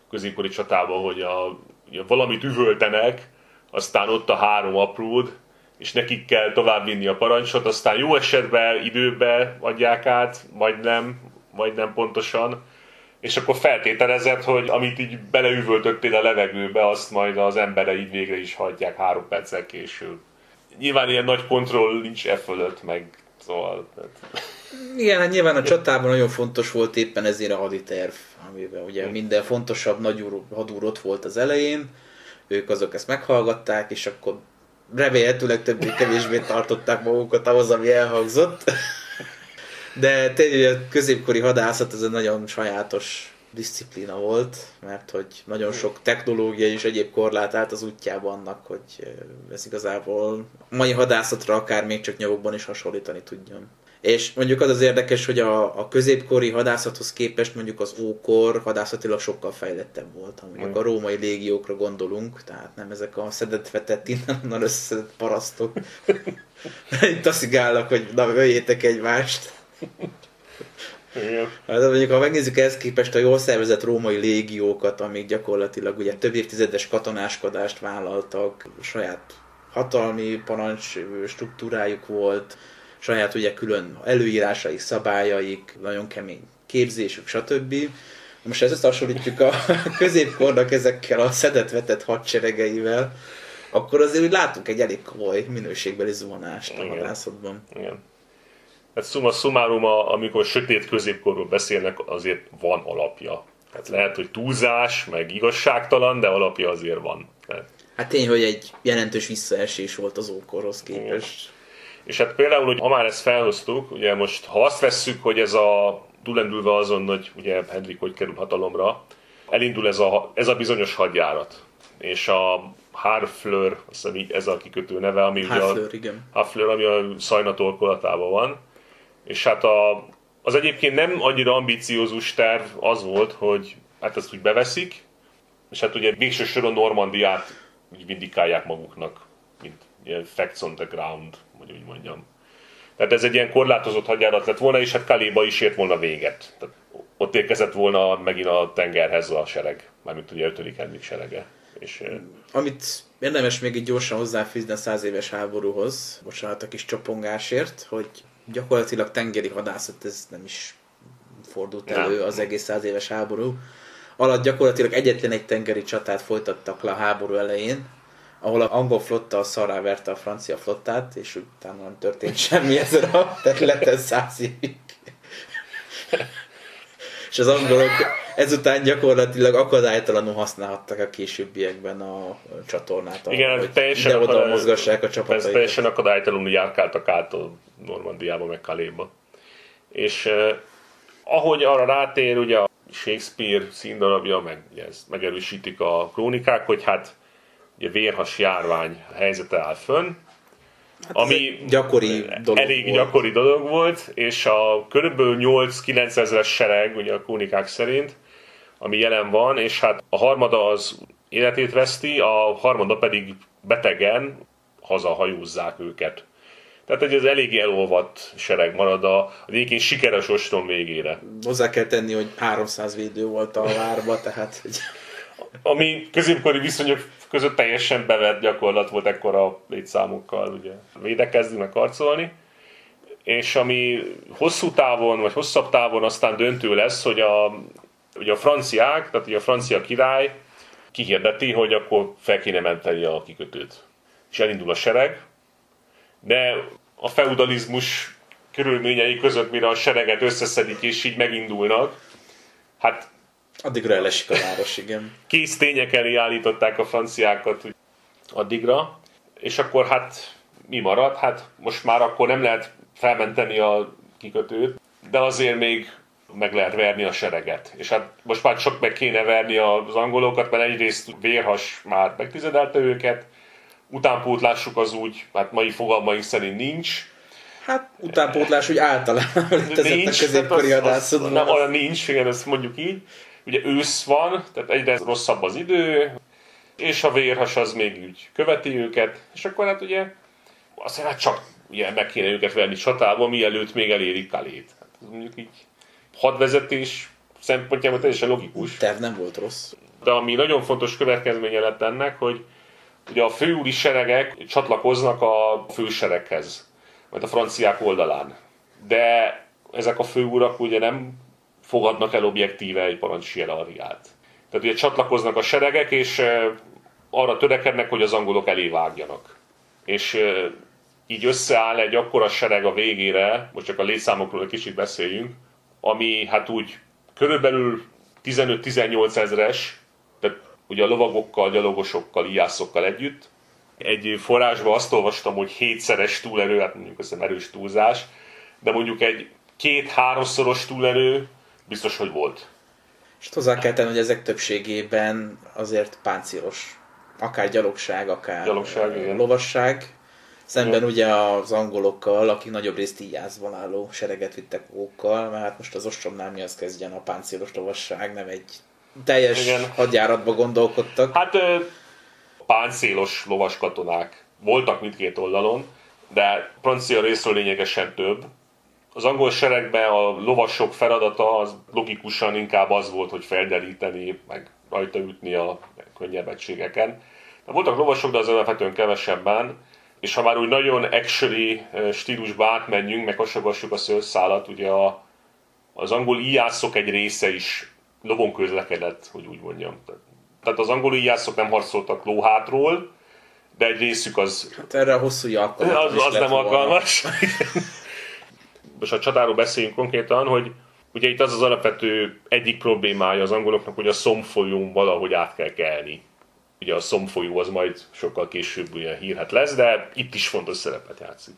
B: középkori csatában, hogy a, ugye valamit üvöltenek, aztán ott a három apród, és nekik kell továbbvinni a parancsot, aztán jó esetben időbe adják át, vagy nem, vagy nem pontosan, és akkor feltételezett, hogy amit így beleüvöltöttél a levegőbe, azt majd az embereid végre is hagyják három perccel később. Nyilván ilyen nagy kontroll nincs e fölött, meg szóval... Tehát...
A: Igen, hát nyilván a csatában nagyon fontos volt éppen ezért a haditerv, amiben ugye minden fontosabb nagyúr hadúr ott volt az elején, ők azok ezt meghallgatták, és akkor remélhetőleg többé-kevésbé tartották magukat ahhoz, ami elhangzott. De tényleg a középkori hadászat ez egy nagyon sajátos disziplína volt, mert hogy nagyon sok technológia és egyéb korlát állt az útjában annak, hogy ez igazából mai hadászatra akár még csak nyavokban is hasonlítani tudjon. És mondjuk az az érdekes, hogy a, a középkori hadászathoz képest mondjuk az ókor hadászatilag sokkal fejlettebb volt. Mondjuk a római légiókra gondolunk, tehát nem ezek a szedett vetett innen összeszedett parasztok. Itt taszigálnak, hogy na, öljétek egymást. Hát mondjuk, ha megnézzük ehhez képest a jól szervezett római légiókat, amik gyakorlatilag ugye több évtizedes katonáskodást vállaltak, saját hatalmi parancs struktúrájuk volt, saját ugye külön előírásaik, szabályaik, nagyon kemény képzésük, stb. Most ezt hasonlítjuk a középkornak ezekkel a szedetvetett hadseregeivel, akkor azért úgy látunk egy elég komoly minőségbeli zuhanást a
B: Igen.
A: vadászatban.
B: Igen. Tehát summa summarum, amikor sötét középkorról beszélnek, azért van alapja. Tehát lehet, hogy túlzás, meg igazságtalan, de alapja azért van. Tehát,
A: Hát tény, hogy egy jelentős visszaesés volt az ókorhoz képest.
B: És hát például, hogy ha már ezt felhoztuk, ugye most, ha azt vesszük, hogy ez a túlendülve azon, hogy ugye Henrik hogy kerül hatalomra, elindul ez a, ez a bizonyos hadjárat. És a Harfleur, azt hiszem így ez a kikötő neve, ami ugye a,
A: igen.
B: Hafleur, ami a Szajna torkolatában van. És hát a, az egyébként nem annyira ambiciózus terv az volt, hogy hát ezt úgy beveszik, és hát ugye végső soron Normandiát úgy vindikálják maguknak, mint ilyen facts on the ground, hogy úgy mondjam. Tehát ez egy ilyen korlátozott hadjárat lett volna, és hát Kaléba is ért volna véget. Tehát ott érkezett volna megint a tengerhez a sereg, mármint ugye 5. Henrik serege. És,
A: Amit érdemes még így gyorsan hozzáfűzni a száz éves háborúhoz, bocsánat a kis csapongásért, hogy gyakorlatilag tengeri hadászat ez nem is fordult
B: Nem.
A: elő az egész száz éves háború. Alatt gyakorlatilag egyetlen egy tengeri csatát folytattak le a háború elején, ahol a angol flotta szarrá verte a francia flottát, és utána nem történt semmi ezen a területen száz évig. és az angolok ezután gyakorlatilag akadálytalanul használhattak a későbbiekben a csatornát,
B: Igen,
A: hogy
B: teljesen
A: ide-oda
B: akadály-
A: mozgassák a
B: Persze
A: csapataikat.
B: teljesen akadálytalanul járkáltak át a Normandiába, meg Kaléba. És eh, ahogy arra rátér, ugye a Shakespeare színdarabja, meg ezt megerősítik a krónikák, hogy hát vérhas járvány helyzete áll fönn,
A: Hát
B: ami
A: egy gyakori dolog
B: elég
A: volt.
B: gyakori dolog volt, és a körülbelül 8-9 ezeres sereg, ugye a krónikák szerint, ami jelen van, és hát a harmada az életét veszti, a harmada pedig betegen hazahajózzák őket. Tehát hogy ez eléggé elolvadt sereg marad a egyébként sikeres ostrom végére.
A: Hozzá kell tenni, hogy 300 védő volt a várba, tehát
B: Ami középkori viszonyok között teljesen bevett gyakorlat volt ekkora létszámokkal ugye védekezni, meg harcolni. És ami hosszú távon, vagy hosszabb távon aztán döntő lesz, hogy a, ugye a franciák, tehát ugye a francia király kihirdeti, hogy akkor fel kéne menteni a kikötőt. És elindul a sereg, de a feudalizmus körülményei között, mire a sereget összeszedik és így megindulnak, hát
A: addigra elesik a város, igen.
B: kész tények elé állították a franciákat úgy addigra, és akkor hát mi marad? Hát most már akkor nem lehet felmenteni a kikötőt, de azért még meg lehet verni a sereget. És hát most már csak meg kéne verni az angolokat, mert egyrészt vérhas már megtizedelte őket, utánpótlásuk az úgy, hát mai fogalmaink szerint nincs,
A: Hát utánpótlás, hogy általában létezett a középkori
B: hát az
A: hadászatban.
B: Nem olyan nincs, igen, ezt mondjuk így. Ugye ősz van, tehát egyre rosszabb az idő, és a vérhas az még úgy követi őket, és akkor hát ugye azt hát csak ugye meg kéne őket venni csatában, mielőtt még elérik Kalét. Hát ez mondjuk így hadvezetés szempontjából teljesen logikus.
A: Terv nem volt rossz.
B: De ami nagyon fontos következménye lett ennek, hogy ugye a főúri seregek csatlakoznak a fősereghez, majd a franciák oldalán. De ezek a főurak ugye nem fogadnak el objektíve egy parancshierarchiát. Tehát ugye csatlakoznak a seregek, és arra törekednek, hogy az angolok elé vágjanak. És így összeáll egy akkora sereg a végére, most csak a létszámokról egy kicsit beszéljünk, ami hát úgy körülbelül 15-18 ezres, tehát ugye a lovagokkal, gyalogosokkal, íjászokkal együtt. Egy forrásban azt olvastam, hogy hétszeres túlerő, hát mondjuk azt erős túlzás, de mondjuk egy két-háromszoros túlerő biztos, hogy volt.
A: És hozzá kell tenni, hogy ezek többségében azért páncélos. Akár gyalogság, akár
B: Gyalogság, igen.
A: lovasság. Szemben ugye az angolokkal, akik nagyobb részt íjászban álló sereget vittek magukkal, mert hát most az ostromnál mi az kezdjen a páncélos lovasság, nem egy teljes
B: Igen.
A: hadjáratba gondolkodtak.
B: Hát páncélos lovas katonák voltak mindkét oldalon, de francia részről lényegesen több. Az angol seregben a lovasok feladata az logikusan inkább az volt, hogy felderíteni, meg rajta ütni a könnyebb egységeken. De voltak lovasok, de az alapvetően kevesebben, és ha már úgy nagyon actually stílusba átmenjünk, meg hasogassuk a szőrszálat, ugye a, az angol íjászok egy része is lovon közlekedett, hogy úgy mondjam. Tehát az angol íjászok nem harcoltak lóhátról, de egy részük az...
A: Hát erre a hosszú jakka.
B: Az, az nem alkalmas. Most a csatáról beszéljünk konkrétan, hogy ugye itt az az alapvető egyik problémája az angoloknak, hogy a szomfolyón valahogy át kell kelni. Ugye a szomfolyó az majd sokkal később ugye hírhet lesz, de itt is fontos szerepet játszik.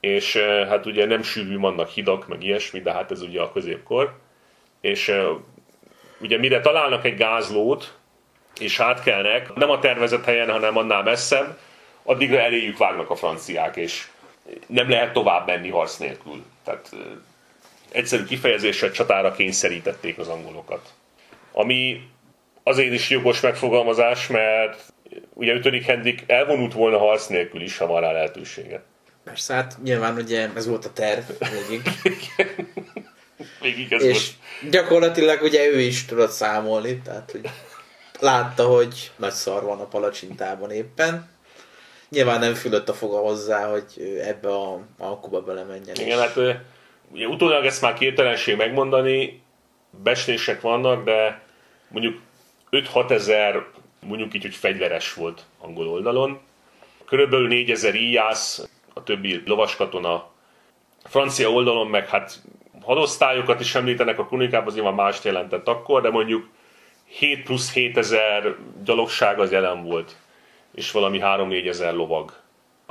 B: És hát ugye nem sűrű vannak hidak, meg ilyesmi, de hát ez ugye a középkor. És ugye mire találnak egy gázlót, és átkelnek, nem a tervezett helyen, hanem annál messzebb, addigra eléjük vágnak a franciák, és nem lehet tovább menni harc nélkül. Tehát egyszerű kifejezéssel csatára kényszerítették az angolokat. Ami azért is jogos megfogalmazás, mert ugye 5. Henrik elvonult volna harc nélkül is, ha van rá lehetősége.
A: Persze, hát nyilván ugye ez volt a terv végig.
B: végig ez
A: és
B: volt.
A: gyakorlatilag ugye ő is tudott számolni, tehát hogy látta, hogy nagy szar van a palacsintában éppen. Nyilván nem fülött a foga hozzá, hogy ebbe a alkuba belemenjen.
B: Igen, hát ugye utólag ezt már képtelenség megmondani, beslések vannak, de mondjuk 5-6 ezer, mondjuk így, hogy fegyveres volt angol oldalon. Körülbelül 4000 íjász, a többi lovaskatona. Francia oldalon meg hát hadosztályokat is említenek a kronikában, az nyilván mást jelentett akkor, de mondjuk 7 plusz 7 ezer gyalogság az jelen volt, és valami 3-4 ezer lovag.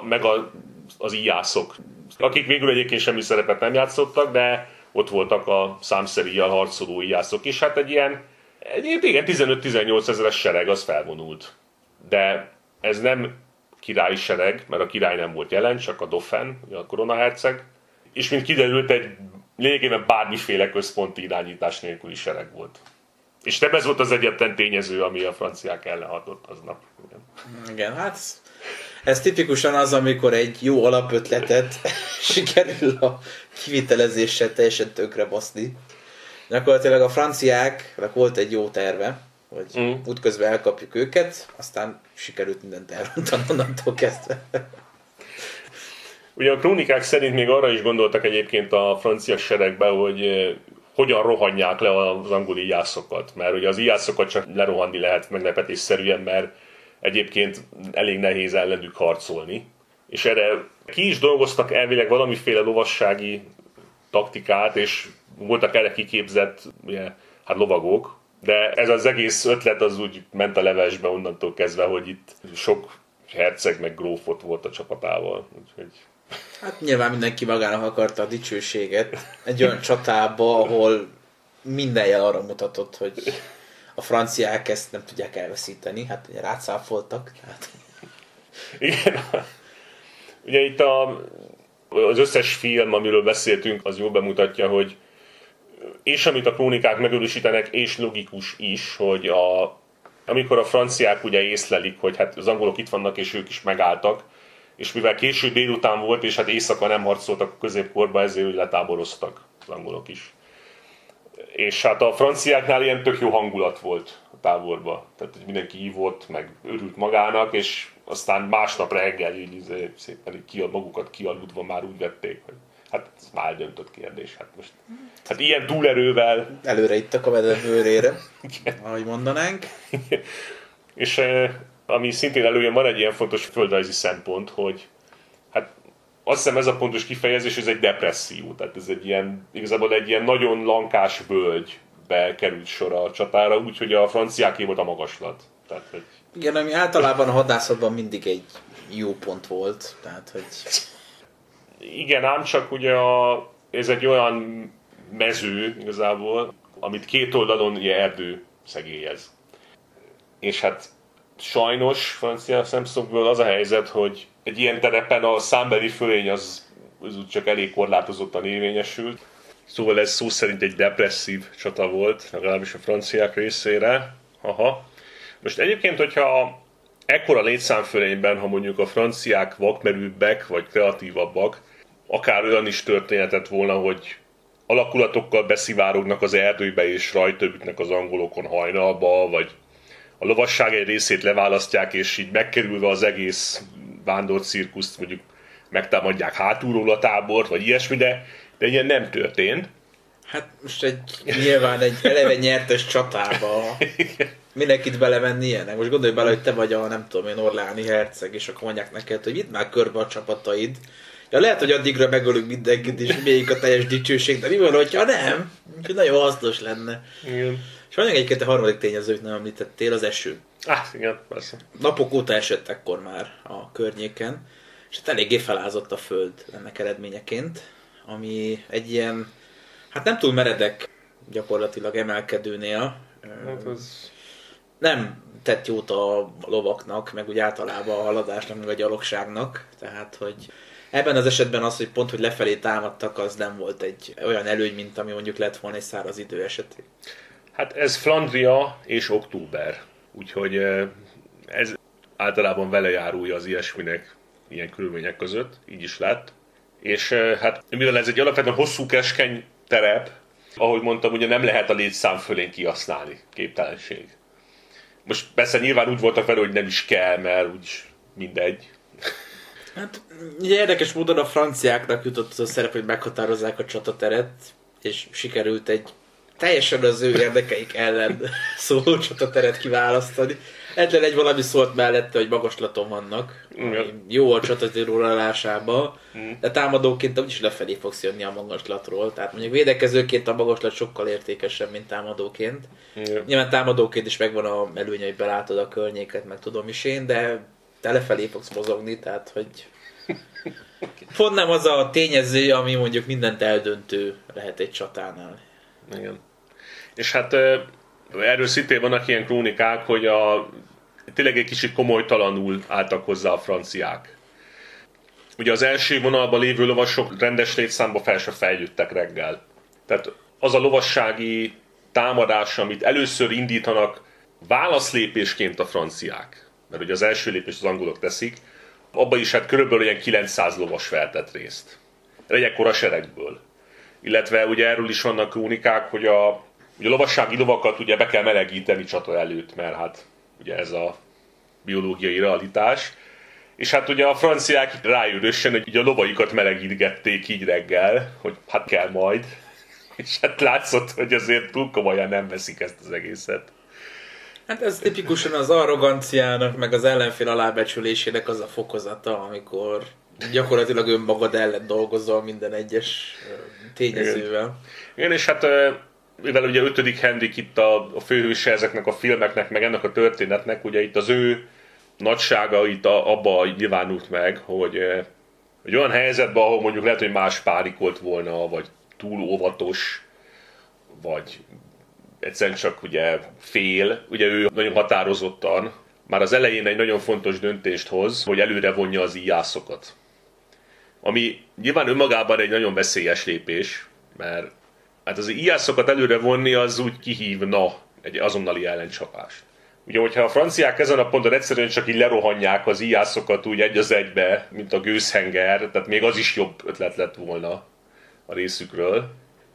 B: Meg a, az íjászok, akik végül egyébként semmi szerepet nem játszottak, de ott voltak a számszeríjjal harcoló íjászok is. Hát egy ilyen, egy, igen, 15-18 ezeres sereg az felvonult. De ez nem királyi sereg, mert a király nem volt jelen, csak a Dauphin, a koronaherceg. És mint kiderült, egy lényegében bármiféle központi irányítás nélküli sereg volt. És nem ez volt az egyetlen tényező, ami a franciák ellen hatott aznap.
A: Igen, hát ez tipikusan az, amikor egy jó alapötletet sikerül a kivitelezéssel teljesen tönkre baszni. Gyakorlatilag a franciáknak volt egy jó terve, hogy mm. útközben elkapjuk őket, aztán sikerült mindent elrontani onnantól kezdve.
B: Ugye a krónikák szerint még arra is gondoltak egyébként a francia seregbe, hogy hogyan rohanják le az angol íjászokat. Mert ugye az íjászokat csak lerohanni lehet meglepetésszerűen, mert egyébként elég nehéz ellenük harcolni. És erre ki is dolgoztak elvileg valamiféle lovassági taktikát, és voltak erre kiképzett ugye, hát lovagok, de ez az egész ötlet az úgy ment a levesbe onnantól kezdve, hogy itt sok herceg meg grófot volt a csapatával. Úgyhogy
A: Hát nyilván mindenki magának akarta a dicsőséget egy olyan csatába, ahol minden jel arra mutatott, hogy a franciák ezt nem tudják elveszíteni, hát ugye rácáfoltak. Tehát...
B: Igen. Ugye itt a, az összes film, amiről beszéltünk, az jól bemutatja, hogy és amit a krónikák megerősítenek, és logikus is, hogy a, amikor a franciák ugye észlelik, hogy hát az angolok itt vannak, és ők is megálltak, és mivel késő délután volt, és hát éjszaka nem harcoltak a középkorban, ezért letáboroztak az angolok is. És hát a franciáknál ilyen tök jó hangulat volt a táborban. Tehát hogy mindenki hívott, meg örült magának, és aztán másnap reggel így izé, szépen így kiad, magukat kialudva már úgy vették, hogy hát ez már döntött kérdés. Hát most, hát ilyen túlerővel...
A: Előre ittak a vedembőrére, ahogy mondanánk.
B: és eh, ami szintén előjön, van egy ilyen fontos földrajzi szempont, hogy azt hiszem ez a pontos kifejezés, ez egy depresszió, tehát ez egy ilyen, igazából egy ilyen nagyon lankás völgybe került sor a csatára, úgyhogy a franciáké volt a magaslat. Tehát, hogy...
A: Igen, ami általában a hadászatban mindig egy jó pont volt, tehát hogy...
B: Igen, ám csak ugye a, ez egy olyan mező igazából, amit két oldalon ugye erdő szegélyez. És hát sajnos francia szemszögből az a helyzet, hogy egy ilyen terepen a számbeli fölény az, az úgy csak elég korlátozottan érvényesült. Szóval ez szó szerint egy depresszív csata volt, legalábbis a franciák részére. Aha. Most egyébként, hogyha ekkora létszámfölényben, ha mondjuk a franciák vakmerűbbek, vagy kreatívabbak, akár olyan is történetet volna, hogy alakulatokkal beszivárognak az erdőbe és rajta ütnek az angolokon hajnalba, vagy a lovasság egy részét leválasztják, és így megkerülve az egész vándorcirkuszt mondjuk megtámadják hátulról a tábort, vagy ilyesmi, de, de ilyen nem történt.
A: Hát most egy, nyilván egy eleve nyertes csatába mindenkit belemenni ilyenek. Most gondolj bele, hogy te vagy a, nem tudom én, Orláni herceg, és akkor mondják neked, hogy vidd már körbe a csapataid. Ja, lehet, hogy addigra megölünk mindenkit, és még a teljes dicsőség, de mi van, hogyha nem? Úgyhogy nagyon hasznos lenne.
B: Igen.
A: És van egyébként a harmadik tényezőt nem említettél, az eső.
B: Ah, igen, persze.
A: Napok óta esett ekkor már a környéken, és hát eléggé felázott a föld ennek eredményeként, ami egy ilyen, hát nem túl meredek gyakorlatilag emelkedőnél.
B: Hát az...
A: Nem tett jót a lovaknak, meg úgy általában a haladásnak, meg a gyalogságnak, tehát hogy ebben az esetben az, hogy pont, hogy lefelé támadtak, az nem volt egy olyan előny, mint ami mondjuk lett volna egy száraz idő esetén.
B: Hát ez Flandria és október. Úgyhogy eh, ez általában vele járulja az ilyesminek ilyen körülmények között, így is lett. És eh, hát mivel ez egy alapvetően hosszú keskeny terep, ahogy mondtam, ugye nem lehet a létszám fölén kihasználni, képtelenség. Most persze nyilván úgy voltak vele, hogy nem is kell, mert úgyis mindegy.
A: Hát ugye érdekes módon a franciáknak jutott az a szerep, hogy meghatározzák a csatateret, és sikerült egy teljesen az ő érdekeik ellen szóló csatateret kiválasztani. Egyetlen egy valami szólt mellette, hogy magaslaton vannak,
B: Igen.
A: jó a csatatér uralásában,
B: Mm.
A: de támadóként úgyis lefelé fogsz jönni a magaslatról. Tehát mondjuk védekezőként a magaslat sokkal értékesebb, mint támadóként.
B: Igen.
A: Nyilván támadóként is megvan a előnye, hogy belátod a környéket, meg tudom is én, de te lefelé fogsz mozogni, tehát hogy pont nem az a tényező, ami mondjuk mindent eldöntő lehet egy csatánál.
B: Igen. És hát erről szintén vannak ilyen krónikák, hogy a, tényleg egy kicsit komolytalanul álltak hozzá a franciák. Ugye az első vonalban lévő lovasok rendes létszámba fel se fejlődtek reggel. Tehát az a lovassági támadás, amit először indítanak válaszlépésként a franciák, mert ugye az első lépést az angolok teszik, abban is hát körülbelül ilyen 900 lovas feltett részt. Egy ekkora seregből. Illetve ugye erről is vannak krónikák, hogy a, ugye a lovassági lovakat ugye be kell melegíteni csata előtt, mert hát ugye ez a biológiai realitás. És hát ugye a franciák rájövősen, hogy ugye a lovaikat melegítgették így reggel, hogy hát kell majd. És hát látszott, hogy azért túl komolyan nem veszik ezt az egészet.
A: Hát ez tipikusan az arroganciának, meg az ellenfél alábecsülésének az a fokozata, amikor gyakorlatilag önmagad ellen dolgozol minden egyes tényezővel.
B: Igen, és hát mivel ugye 5. Henrik itt a, a főhőse ezeknek a filmeknek, meg ennek a történetnek, ugye itt az ő nagysága itt a, abba nyilvánult meg, hogy ö, egy olyan helyzetben, ahol mondjuk lehet, hogy más párikolt volna, vagy túl óvatos, vagy egyszerűen csak ugye fél, ugye ő nagyon határozottan, már az elején egy nagyon fontos döntést hoz, hogy előre vonja az íjászokat. Ami nyilván önmagában egy nagyon veszélyes lépés, mert hát az íjászokat előre vonni az úgy kihívna egy azonnali ellencsapást. Ugye, hogyha a franciák ezen a ponton egyszerűen csak így lerohanják az íjászokat úgy egy az egybe, mint a gőzhenger, tehát még az is jobb ötlet lett volna a részükről.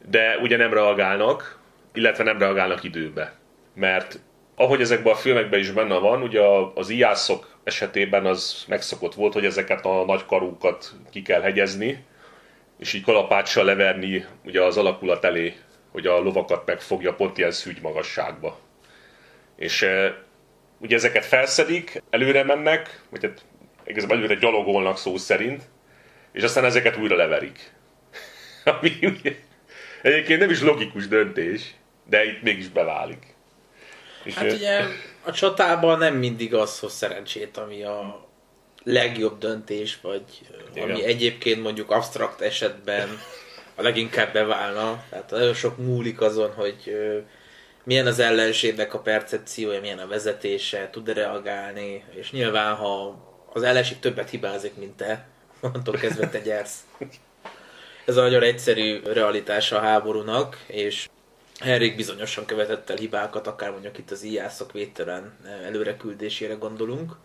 B: De ugye nem reagálnak, illetve nem reagálnak időbe. Mert ahogy ezekben a filmekben is benne van, ugye az ijászok esetében az megszokott volt, hogy ezeket a nagy karúkat ki kell hegyezni, és így kalapáccsal leverni ugye az alakulat elé, hogy a lovakat megfogja pont ilyen szűgy magasságba. És e, ugye ezeket felszedik, előre mennek, vagy hát igazából előre gyalogolnak szó szerint, és aztán ezeket újra leverik. Ami ugye, egyébként nem is logikus döntés, de itt mégis beválik. És
A: Hát
B: ö,
A: ugye a csatában nem mindig az hoz szerencsét, ami a legjobb döntés, vagy
B: Igen.
A: ami egyébként mondjuk absztrakt esetben a leginkább beválna. Tehát nagyon sok múlik azon, hogy milyen az ellenségnek a percepciója, milyen a vezetése, tud-e reagálni, és nyilván, ha az ellenség többet hibázik, mint te, onnantól kezdve te gyersz. Ez a nagyon egyszerű realitása a háborúnak, és Henrik bizonyosan követett el hibákat, akár mondjuk itt az íjászok védtelen előre küldésére gondolunk,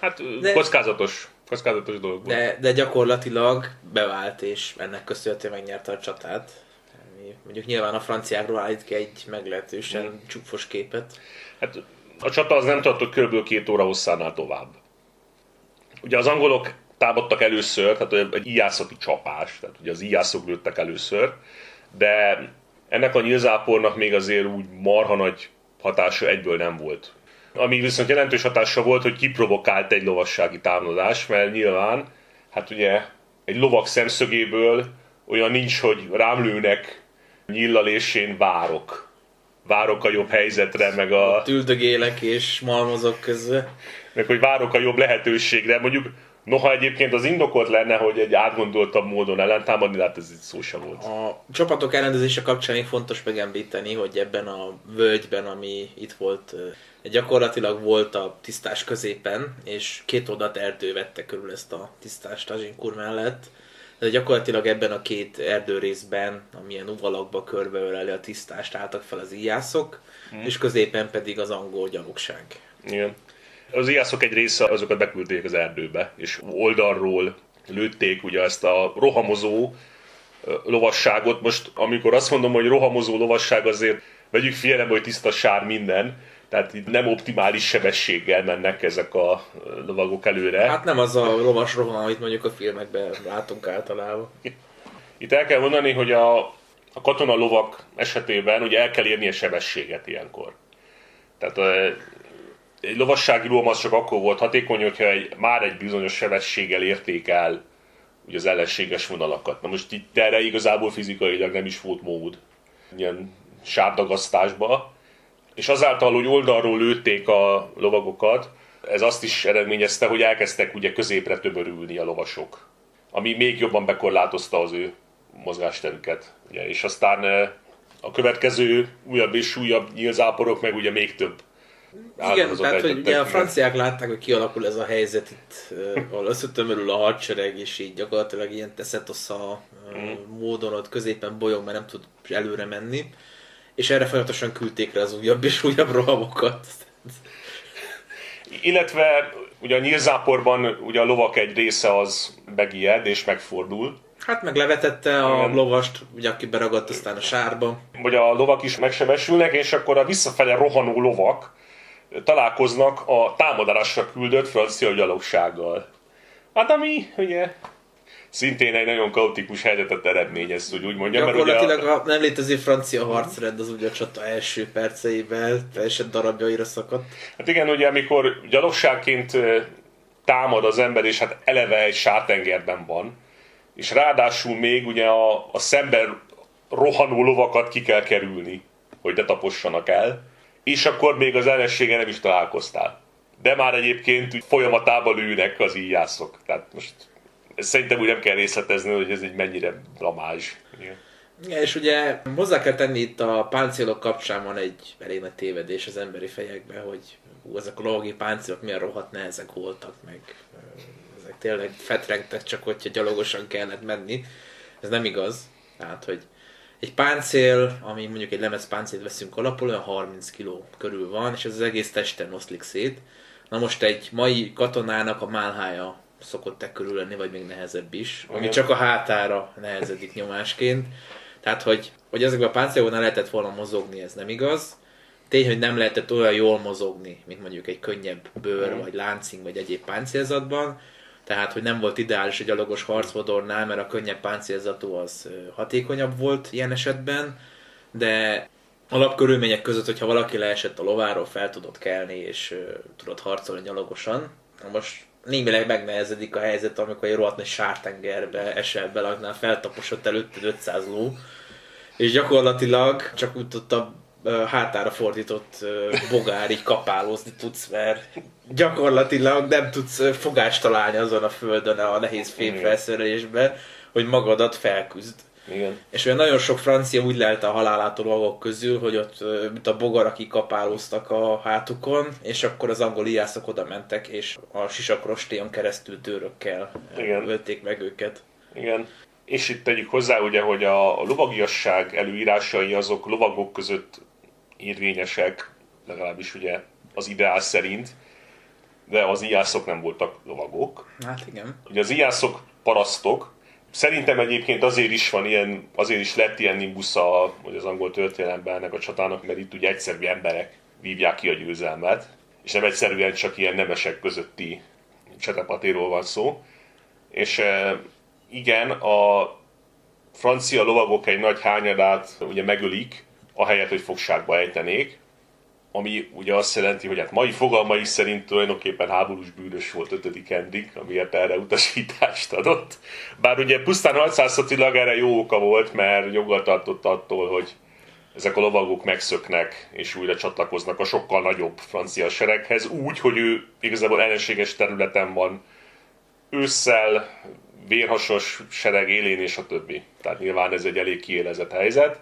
B: hát
A: de-
B: kockázatos, kockázatos dolog volt.
A: de, de gyakorlatilag bevált, és ennek köszönhetően megnyerte a csatát. Mondjuk nyilván a franciákról állít ki egy meglehetősen csúfos képet.
B: Hát a csata az nem tartott kb. két óra hosszánál tovább. Ugye az angolok támadtak először, tehát egy íjászati csapás, tehát ugye az íjászok lőttek először, de ennek a nyílzápornak még azért úgy marha nagy hatása egyből nem volt. Ami viszont jelentős hatása volt, hogy kiprovokált egy lovassági támadás, mert nyilván, hát ugye egy lovak szemszögéből olyan nincs, hogy rám lőnek nyillal és én várok. Várok a jobb helyzetre, meg a...
A: Tüldögélek és malmozok közben.
B: Meg hogy várok a jobb lehetőségre. Mondjuk Noha egyébként az indokolt lenne, hogy egy átgondoltabb módon ellentámadni, hát ez itt szó sem volt.
A: A csapatok elrendezése kapcsán még fontos megemlíteni, hogy ebben a völgyben, ami itt volt, gyakorlatilag volt a tisztás középen, és két oldalt erdő vette körül ezt a tisztást Azsinkur mellett. De gyakorlatilag ebben a két erdőrészben, amilyen uvalakba körbeöleli a tisztást, álltak fel az íjászok, mm. és középen pedig az angol gyalogság.
B: Igen. Az ijászok egy része azokat beküldték az erdőbe, és oldalról lőtték ugye ezt a rohamozó lovasságot. Most amikor azt mondom, hogy rohamozó lovasság, azért vegyük figyelembe, hogy tiszta sár minden, tehát itt nem optimális sebességgel mennek ezek a lovagok előre.
A: Hát nem az a lovas roham, amit mondjuk a filmekben látunk általában.
B: Itt el kell mondani, hogy a, a katona lovak esetében ugye el kell érni a sebességet ilyenkor. Tehát egy lovassági lóm az csak akkor volt hatékony, hogyha egy, már egy bizonyos sebességgel érték el ugye az ellenséges vonalakat. Na most itt erre igazából fizikailag nem is volt mód ilyen sárdagasztásba. És azáltal, hogy oldalról lőtték a lovagokat, ez azt is eredményezte, hogy elkezdtek ugye középre tömörülni a lovasok. Ami még jobban bekorlátozta az ő mozgásterüket. Ugye, és aztán eh, a következő újabb és újabb nyílzáporok meg ugye még több
A: igen, tehát hogy ugye a franciák látták, hogy kialakul ez a helyzet itt, ahol összetömörül a hadsereg, és így gyakorlatilag ilyen teszetosza mm. módon ott középen bolyog, mert nem tud előre menni. És erre folyamatosan küldték rá az újabb és újabb rohamokat.
B: Illetve ugye a nyírzáporban ugye a lovak egy része az begijed és megfordul.
A: Hát meg levetette a Igen. lovast, ugye aki beragadt aztán a sárba.
B: Vagy a lovak is megsebesülnek, és akkor a visszafele rohanó lovak, találkoznak a támadásra küldött francia gyalogsággal. Hát ami, ugye, szintén egy nagyon kaotikus helyzetet eredményez, hogy úgy mondjam.
A: Gyakorlatilag mert ugye a... a nem létező francia harcrend az ugye a csata első perceiben teljesen darabjaira szakadt.
B: Hát igen, ugye amikor gyalogságként támad az ember, és hát eleve egy sártengerben van, és ráadásul még ugye a, a szemben rohanó lovakat ki kell kerülni, hogy ne tapossanak el és akkor még az ellensége nem is találkoztál. De már egyébként úgy folyamatában ülnek az íjászok. Tehát most szerintem úgy nem kell részletezni, hogy ez egy mennyire blamázs. Igen,
A: és ugye hozzá kell tenni itt a páncélok kapcsán van egy elég nagy tévedés az emberi fejekben, hogy hú, ezek a logi páncélok milyen rohadt nehezek voltak, meg ezek tényleg fetrengtek csak, hogyha gyalogosan kellett menni. Ez nem igaz. Tehát, hogy egy páncél, ami mondjuk egy lemez páncélt veszünk alapul, olyan 30 kg körül van, és ez az egész testen oszlik szét. Na most egy mai katonának a málhája szokott-e körül lenni, vagy még nehezebb is, ami csak a hátára nehezedik nyomásként. Tehát, hogy, hogy ezekben a páncélokban lehetett volna mozogni, ez nem igaz. Tény, hogy nem lehetett olyan jól mozogni, mint mondjuk egy könnyebb bőr, vagy láncing, vagy egyéb páncélzatban tehát hogy nem volt ideális egy gyalogos harcvodornál, mert a könnyebb páncélzatú az hatékonyabb volt ilyen esetben, de alapkörülmények között, hogyha valaki leesett a lováról, fel tudott kelni, és uh, tudott harcolni gyalogosan. Na most némileg megnehezedik a helyzet, amikor egy rohadt nagy sártengerbe esel bele, annál feltaposott előtted 500 ló, és gyakorlatilag csak úgy tudta hátára fordított bogár így kapálózni tudsz, mert gyakorlatilag nem tudsz fogást találni azon a földön a nehéz fémfelszerelésbe, hogy magadat felküzd.
B: Igen.
A: És olyan nagyon sok francia úgy lelte a halálától maguk közül, hogy ott mint a bogarak kapálóztak a hátukon, és akkor az angol ijászok oda mentek, és a sisakrostéjon keresztül tőrökkel Igen. ölték meg őket.
B: Igen. És itt tegyük hozzá, ugye, hogy a lovagiasság előírásai azok lovagok között érvényesek, legalábbis ugye az ideál szerint, de az ijászok nem voltak lovagok.
A: Hát igen.
B: Ugye az ijászok parasztok, Szerintem egyébként azért is van ilyen, azért is lett ilyen nimbusza hogy az angol történelemben ennek a csatának, mert itt ugye egyszerű emberek vívják ki a győzelmet, és nem egyszerűen csak ilyen nemesek közötti csetepatéról van szó. És e, igen, a francia lovagok egy nagy hányadát ugye megölik, ahelyett, hogy fogságba ejtenék, ami ugye azt jelenti, hogy hát mai fogalmai szerint tulajdonképpen háborús bűnös volt 5. Henrik, amiért erre utasítást adott. Bár ugye pusztán 600 erre jó oka volt, mert joggal tartott attól, hogy ezek a lovagok megszöknek, és újra csatlakoznak a sokkal nagyobb francia sereghez, úgy, hogy ő igazából ellenséges területen van ősszel, vérhasos sereg élén és a többi. Tehát nyilván ez egy elég kiélezett helyzet.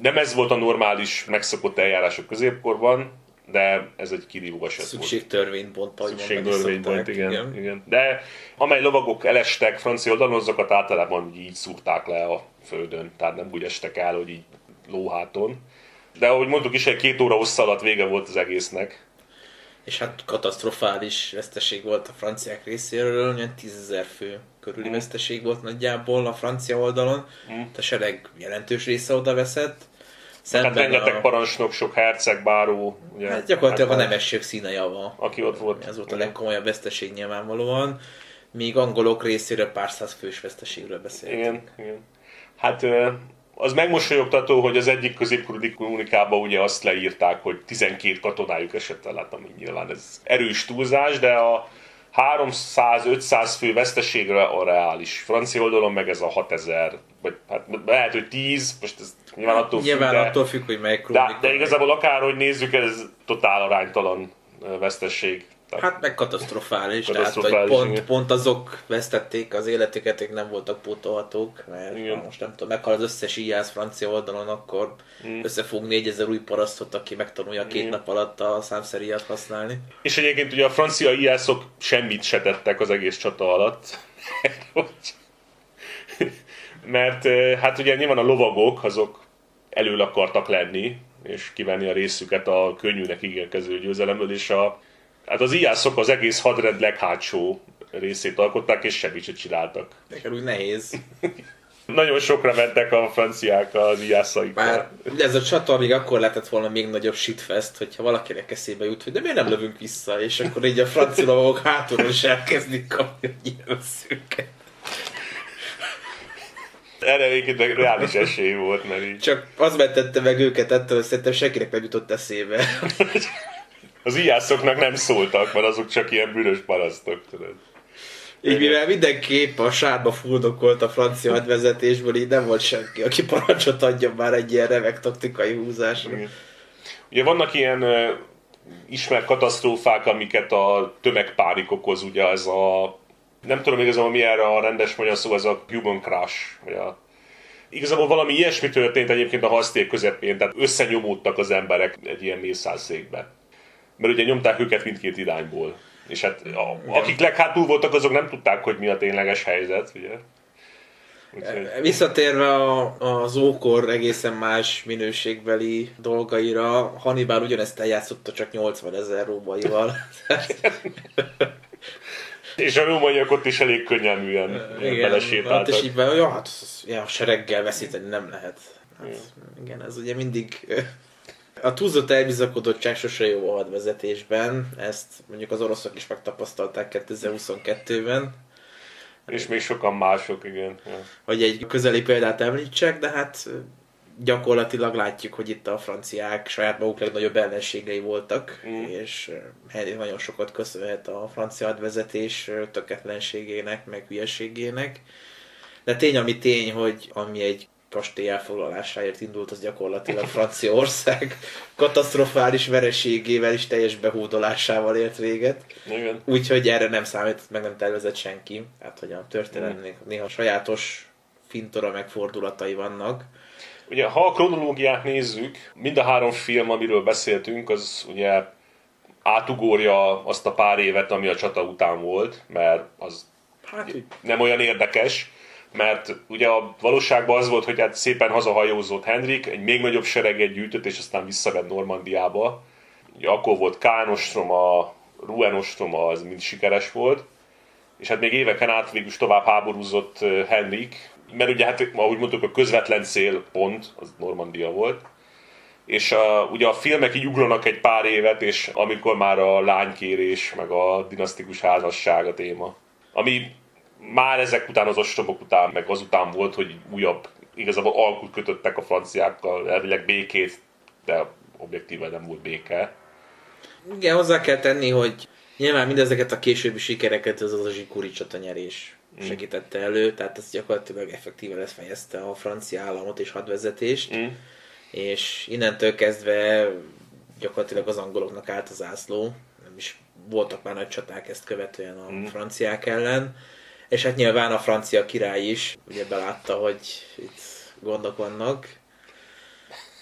B: Nem ez volt a normális, megszokott eljárás a középkorban, de ez egy kirívó eset
A: Szükség törvénypont,
B: ahogy Szükség törvénypont, igen, igen. igen. De amely lovagok elestek francia oldalon, azokat általában így szúrták le a földön. Tehát nem úgy estek el, hogy így lóháton. De ahogy mondtuk is, egy két óra hossza alatt vége volt az egésznek.
A: És hát katasztrofális veszteség volt a franciák részéről, olyan tízezer fő körüli mm. veszteség volt nagyjából a francia oldalon. Mm. A sereg jelentős része oda veszett.
B: Szemben hát rengeteg a... parancsnok, sok herceg, báró.
A: Ugye, hát gyakorlatilag hát a nemesség színe java.
B: Aki ott volt.
A: Ez volt a legkomolyabb veszteség nyilvánvalóan. Míg angolok részéről pár száz fős veszteségről beszéltünk.
B: Igen, igen. Hát az megmosolyogtató, hogy az egyik középkori kommunikában ugye azt leírták, hogy 12 katonájuk esett el, hát ami nyilván ez erős túlzás, de a 300-500 fő veszteségre a reális. Francia oldalon meg ez a 6000, vagy hát lehet, hogy 10, most ez nyilván attól
A: függ, Nyilván de, attól függ, hogy melyik
B: de, de igazából akárhogy nézzük, ez totál aránytalan veszteség.
A: Hát meg katasztrofális, katasztrofális tehát hogy pont, pont azok vesztették az életüket, akik nem voltak pótolhatók, mert igen. most nem tudom, meghal az összes íjász francia oldalon, akkor mm. összefog 4000 új parasztot, aki megtanulja két mm. nap alatt a számszeríjat használni.
B: És egyébként ugye a francia íjászok semmit se tettek az egész csata alatt. mert hát ugye nyilván a lovagok azok elől akartak lenni, és kivenni a részüket a könnyűnek ígérkező győzelemből, és a Hát az ijászok az egész hadrend leghátsó részét alkották, és semmit sem csináltak.
A: Nekem úgy nehéz.
B: Nagyon sokra mentek a franciák az ijászaikkal.
A: Már ez a csata még akkor lehetett volna még nagyobb shitfest, hogyha valakinek eszébe jut, hogy de miért nem lövünk vissza, és akkor így a francia lovagok hátulról is elkezdik kapni a nyilvszőket.
B: Erre egyébként reális esély volt, mert így...
A: Csak az mentette meg őket ettől, hogy szerintem senkinek nem jutott eszébe.
B: Az ijászoknak nem szóltak, mert azok csak ilyen bűnös parasztok, tudod.
A: Így mivel mindenképp a sárba fuldokolt a francia hadvezetésből, így nem volt senki, aki parancsot adja már egy ilyen remek taktikai húzásra. Igen.
B: Ugye vannak ilyen uh, ismert katasztrófák, amiket a tömegpánik okoz, ugye ez a nem tudom igazából mi erre a rendes magyar szó, ez a human crash, vagy a Igazából valami ilyesmi történt egyébként a haszték közepén, tehát összenyomódtak az emberek egy ilyen mészárszékbe mert ugye nyomták őket mindkét irányból. És hát a, akik leghátul voltak, azok nem tudták, hogy mi a tényleges helyzet, ugye?
A: Úgyhogy... Visszatérve a, az ókor egészen más minőségbeli dolgaira, Hannibal ugyanezt eljátszotta csak 80 ezer rómaival.
B: És a rómaiak ott is elég könnyelműen belesétáltak.
A: Hát és így be, ja, hát ja, sereggel veszíteni nem lehet. Hát, igen. igen, ez ugye mindig a túlzott elbizakodottság sose jó a hadvezetésben, ezt mondjuk az oroszok is megtapasztalták 2022-ben.
B: És még sokan mások, igen.
A: Hogy egy közeli példát említsek, de hát gyakorlatilag látjuk, hogy itt a franciák saját maguk legnagyobb ellenségei voltak, mm. és nagyon sokat köszönhet a francia hadvezetés töketlenségének, meg hülyeségének. De tény, ami tény, hogy ami egy kastély elfoglalásáért indult, az gyakorlatilag Franciaország katasztrofális vereségével és teljes behódolásával ért véget.
B: Igen.
A: Úgyhogy erre nem számított, meg nem tervezett senki. Hát, hogy a történelemnek néha sajátos fintora megfordulatai vannak.
B: Ugye, ha a kronológiát nézzük, mind a három film, amiről beszéltünk, az ugye átugorja azt a pár évet, ami a csata után volt, mert az hát, nem olyan érdekes mert ugye a valóságban az volt, hogy hát szépen hazahajózott Henrik, egy még nagyobb sereget gyűjtött, és aztán visszavett Normandiába. Ugye akkor volt Kánosstrom, a Ruenostrom, az mind sikeres volt, és hát még éveken át végül tovább háborúzott Henrik, mert ugye hát, ahogy mondtuk, a közvetlen célpont az Normandia volt, és a, ugye a filmek így ugranak egy pár évet, és amikor már a lánykérés, meg a dinasztikus házasság a téma. Ami már ezek után, az ostromok után, meg azután volt, hogy újabb, igazából alkut kötöttek a franciákkal, elvileg békét, de objektíven nem volt béke.
A: Igen, hozzá kell tenni, hogy nyilván mindezeket a későbbi sikereket az az a zsikuri csata nyerés mm. segítette elő, tehát ez gyakorlatilag effektíve lesz fejezte a francia államot és hadvezetést, mm. és innentől kezdve gyakorlatilag az angoloknak állt az ászló, nem is voltak már nagy csaták ezt követően a mm. franciák ellen, és hát nyilván a francia király is ugye belátta, hogy itt gondok vannak.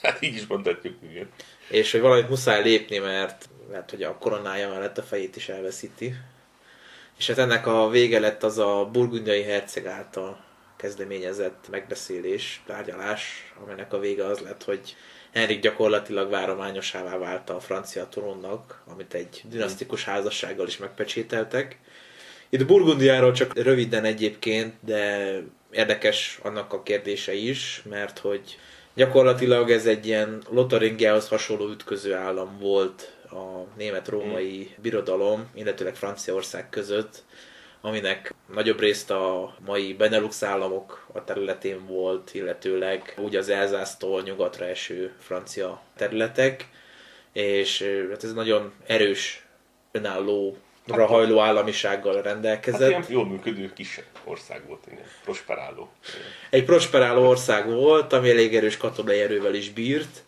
B: Hát így is mondhatjuk, igen.
A: És hogy valamit muszáj lépni, mert lehet, hogy a koronája mellett a fejét is elveszíti. És hát ennek a vége lett az a burgundiai herceg által kezdeményezett megbeszélés, tárgyalás, aminek a vége az lett, hogy Henrik gyakorlatilag várományosává vált a francia trónnak, amit egy dinasztikus házassággal is megpecsételtek. Itt Burgundiáról csak röviden egyébként, de érdekes annak a kérdése is, mert hogy gyakorlatilag ez egy ilyen Lotaringiához hasonló ütköző állam volt a német-római birodalom, illetőleg Franciaország között, aminek nagyobb részt a mai Benelux államok a területén volt, illetőleg úgy az Elzásztól nyugatra eső francia területek, és hát ez nagyon erős, önálló hajló államisággal rendelkezett. Hát
B: ilyen jól működő kis ország volt, igen. prosperáló. Igen.
A: Egy prosperáló ország volt, ami elég erős katonai erővel is bírt.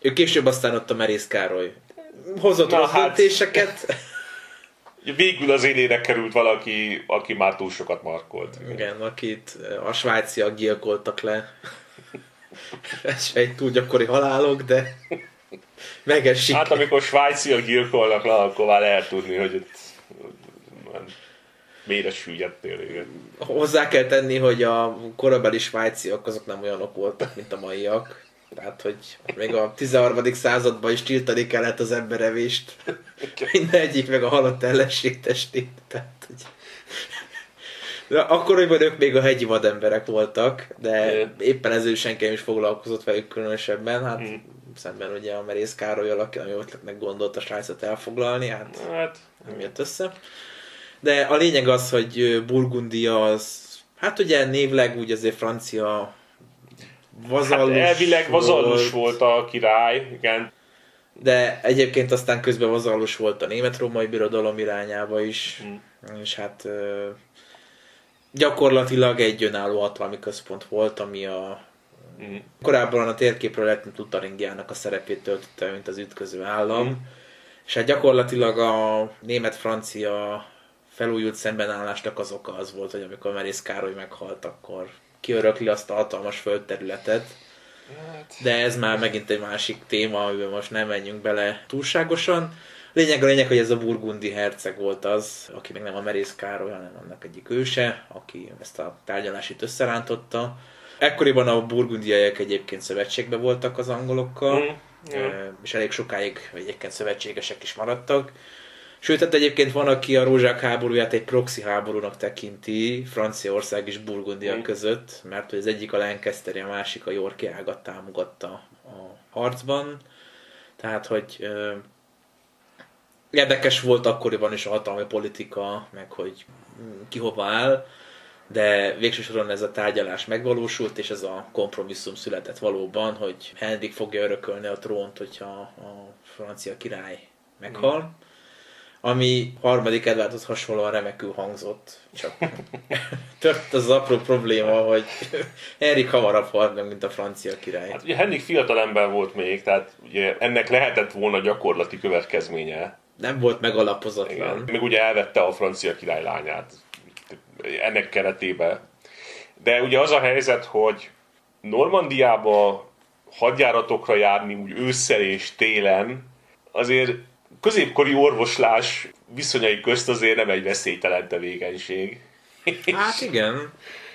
A: Ő később aztán ott a Merész Károly hozott rossz hát, döntéseket.
B: Végül az élére került valaki, aki már túl sokat markolt.
A: Igen, akit a svájciak gyilkoltak le. Ez egy túl gyakori halálok, de megesik.
B: Hát amikor svájciak gyilkolnak le, akkor már lehet tudni, hogy itt mélyre süllyedtél, igen.
A: Hozzá kell tenni, hogy a korabeli svájciak azok nem olyanok voltak, mint a maiak. Tehát, hogy még a 13. században is tiltani kellett az emberevést. Minden egyik meg a halott ellenség testét. Tehát, hogy... De akkoriban ők még a hegyi vademberek voltak, de éppen ezért senki nem is foglalkozott velük különösebben. Hát mm. szemben ugye a Merész Károly aki ami ötletnek gondolt a srácot elfoglalni, hát, hát nem jött össze. De a lényeg az, hogy Burgundia az, hát ugye névleg úgy azért francia
B: vazallus hát elvileg vazallus volt. volt a király, igen.
A: De egyébként aztán közben vazallus volt a német-római birodalom irányába is, mm. és hát gyakorlatilag egy önálló hatalmi központ volt, ami a mm. korábban a térképről lehetne Lutaringiának a szerepét töltötte, mint az ütköző állam, mm. és hát gyakorlatilag a német-francia felújult szembenállásnak az oka az volt, hogy amikor Merész Károly meghalt, akkor kiörökli azt a hatalmas földterületet. Hát. De ez már megint egy másik téma, amiben most nem menjünk bele túlságosan. Lényeg a lényeg, hogy ez a burgundi herceg volt az, aki még nem a Merész Károly, hanem annak egyik őse, aki ezt a tárgyalásit összerántotta. Ekkoriban a burgundiaiak egyébként szövetségben voltak az angolokkal, mm, yeah. és elég sokáig egyébként szövetségesek is maradtak. Sőt, hát egyébként van, aki a rózsák háborúját egy proxy háborúnak tekinti Franciaország és Burgundia mm. között, mert hogy az egyik a Lancasteri, a másik a Yorki ágat támogatta a harcban. Tehát, hogy ö, érdekes volt akkoriban is a hatalmi politika, meg hogy ki hova áll, de végső soron ez a tárgyalás megvalósult, és ez a kompromisszum született valóban, hogy Henrik fogja örökölni a trónt, hogyha a francia király meghal. Mm ami harmadik Edwardhoz hasonlóan remekül hangzott. Csak tört az apró probléma, hogy Henrik hamarabb halt meg, mint a francia király.
B: Hát ugye Henrik fiatal ember volt még, tehát ugye ennek lehetett volna gyakorlati következménye.
A: Nem volt megalapozatlan. Igen.
B: Meg ugye elvette a francia király lányát ennek keretében. De ugye az a helyzet, hogy Normandiába hadjáratokra járni úgy ősszel és télen azért középkori orvoslás viszonyai közt azért nem egy veszélytelen tevékenység.
A: Hát igen.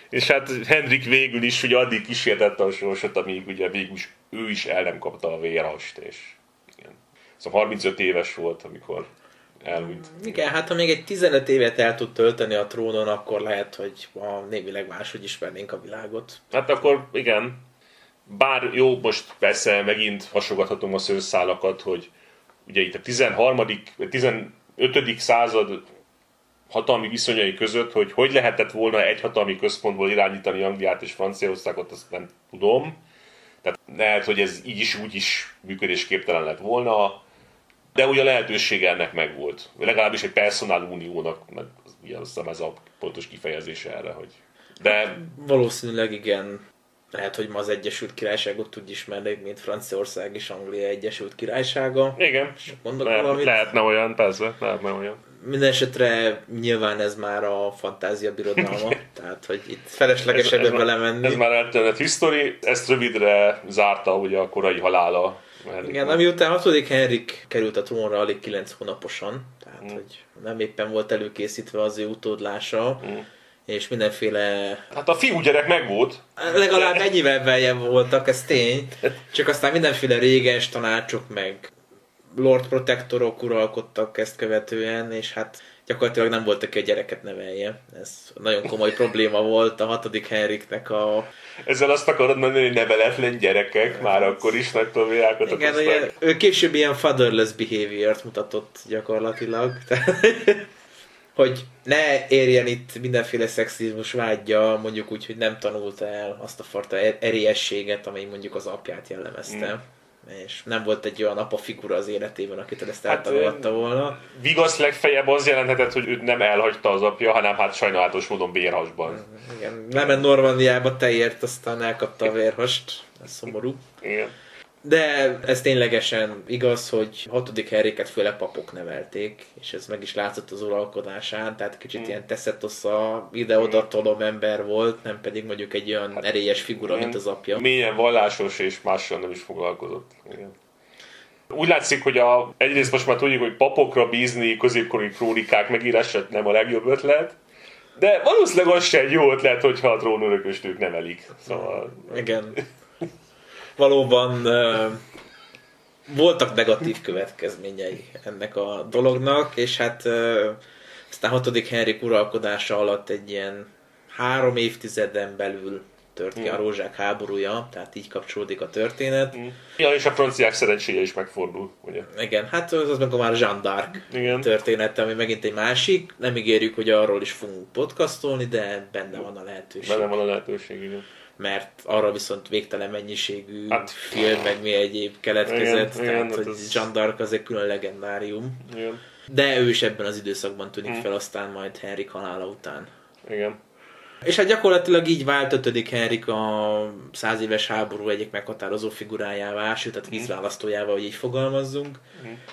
B: És hát Henrik végül is ugye addig kísértette a sorsot, amíg ugye végül is ő is el nem kapta a vérhast, és igen. Szóval 35 éves volt, amikor elhunyt.
A: Igen, hát ha még egy 15 évet el tud tölteni a trónon, akkor lehet, hogy a névileg máshogy ismernénk a világot.
B: Hát akkor igen. Bár jó, most persze megint hasogathatom a szőszálakat, hogy ugye itt a 13. 15. század hatalmi viszonyai között, hogy hogy lehetett volna egy hatalmi központból irányítani Angliát és Franciaországot, azt nem tudom. Tehát lehet, hogy ez így is úgy is működésképtelen lett volna, de ugye a lehetőség ennek megvolt. Legalábbis egy personál uniónak, meg ugye azt hiszem ez a pontos kifejezése erre, hogy... De...
A: Valószínűleg igen. Lehet, hogy ma az Egyesült Királyságot úgy ismernék, mint Franciaország és Anglia Egyesült Királysága.
B: Igen,
A: mondok
B: lehet,
A: valamit.
B: lehetne olyan, persze, lehetne olyan.
A: Minden esetre nyilván ez már a fantázia birodalma, tehát hogy itt felesleges ebbe belemenni.
B: Ez már eltörnet history, ezt rövidre zárta ugye a korai halála.
A: Igen, ami után 6. Henrik került a trónra alig 9 hónaposan, tehát hogy nem éppen volt előkészítve az ő utódlása,
B: Mm.
A: És mindenféle
B: Hát a fiúgyerek megvolt.
A: legalább ennyivel beljebb voltak, ez tény, csak aztán mindenféle réges tanácsok meg Lord Protectorok uralkodtak ezt követően, és hát gyakorlatilag nem volt, aki a gyereket nevelje. Ez nagyon komoly probléma volt a hatodik Henriknek a...
B: Ezzel azt akarod mondani, hogy neveletlen gyerekek már akkor is nagy problémákat
A: Igen, ugye, ő később ilyen fatherless behavior-t mutatott gyakorlatilag. Hogy ne érjen itt mindenféle szexizmus vágyja, mondjuk úgy, hogy nem tanulta el azt a fajta er- erélyességet, amely mondjuk az apját jellemezte. És nem volt egy olyan apa figura az életében, akitől ezt
B: Hát,
A: eltanulhatta volna.
B: Vigasz legfeljebb az jelenthetett, hogy őt nem elhagyta az apja, hanem hát sajnálatos módon bérhasban.
A: Igen, lement Normandiába, teért, aztán elkapta a vérhast. Ez szomorú.
B: Igen.
A: De ez ténylegesen igaz, hogy hatodik Henriket főleg papok nevelték, és ez meg is látszott az uralkodásán, tehát kicsit ilyen teszetosza, ide-oda tolom ember volt, nem pedig mondjuk egy olyan erélyes figura, mint az apja.
B: Mélyen vallásos és mással nem is foglalkozott. Igen. Úgy látszik, hogy a, egyrészt most már tudjuk, hogy papokra bízni középkori krónikák megírását nem a legjobb ötlet, de valószínűleg az se egy jó ötlet, hogyha a trónörököst ők nevelik. Szóval
A: Igen. Valóban voltak negatív következményei ennek a dolognak, és hát aztán hatodik Henrik uralkodása alatt egy ilyen három évtizeden belül tört ki a rózsák háborúja, tehát így kapcsolódik a történet.
B: Ja, és a franciák szerencséje is megfordul, ugye?
A: Igen, hát az, meg a már Jeanne d'Arc
B: Igen.
A: története, ami megint egy másik. Nem ígérjük, hogy arról is fogunk podcastolni, de benne van a lehetőség.
B: Benne van a lehetőség, igen.
A: Mert arra viszont végtelen mennyiségű
B: Hát-
A: film, meg mi egyéb keletkezett,
B: Igen,
A: igen,
B: igen,
A: tehát
B: hát
A: hogy
B: ez-
A: Jean d'Arc az egy külön legendárium.
B: Igen.
A: De ő is ebben az időszakban tűnik
B: Hm.
A: fel, aztán majd Henrik halála után.
B: Igen.
A: És hát gyakorlatilag így vált ötödik Henrik a száz éves háború egyik meghatározó figurájává, sőt, tehát vízválasztójává, hogy így fogalmazzunk.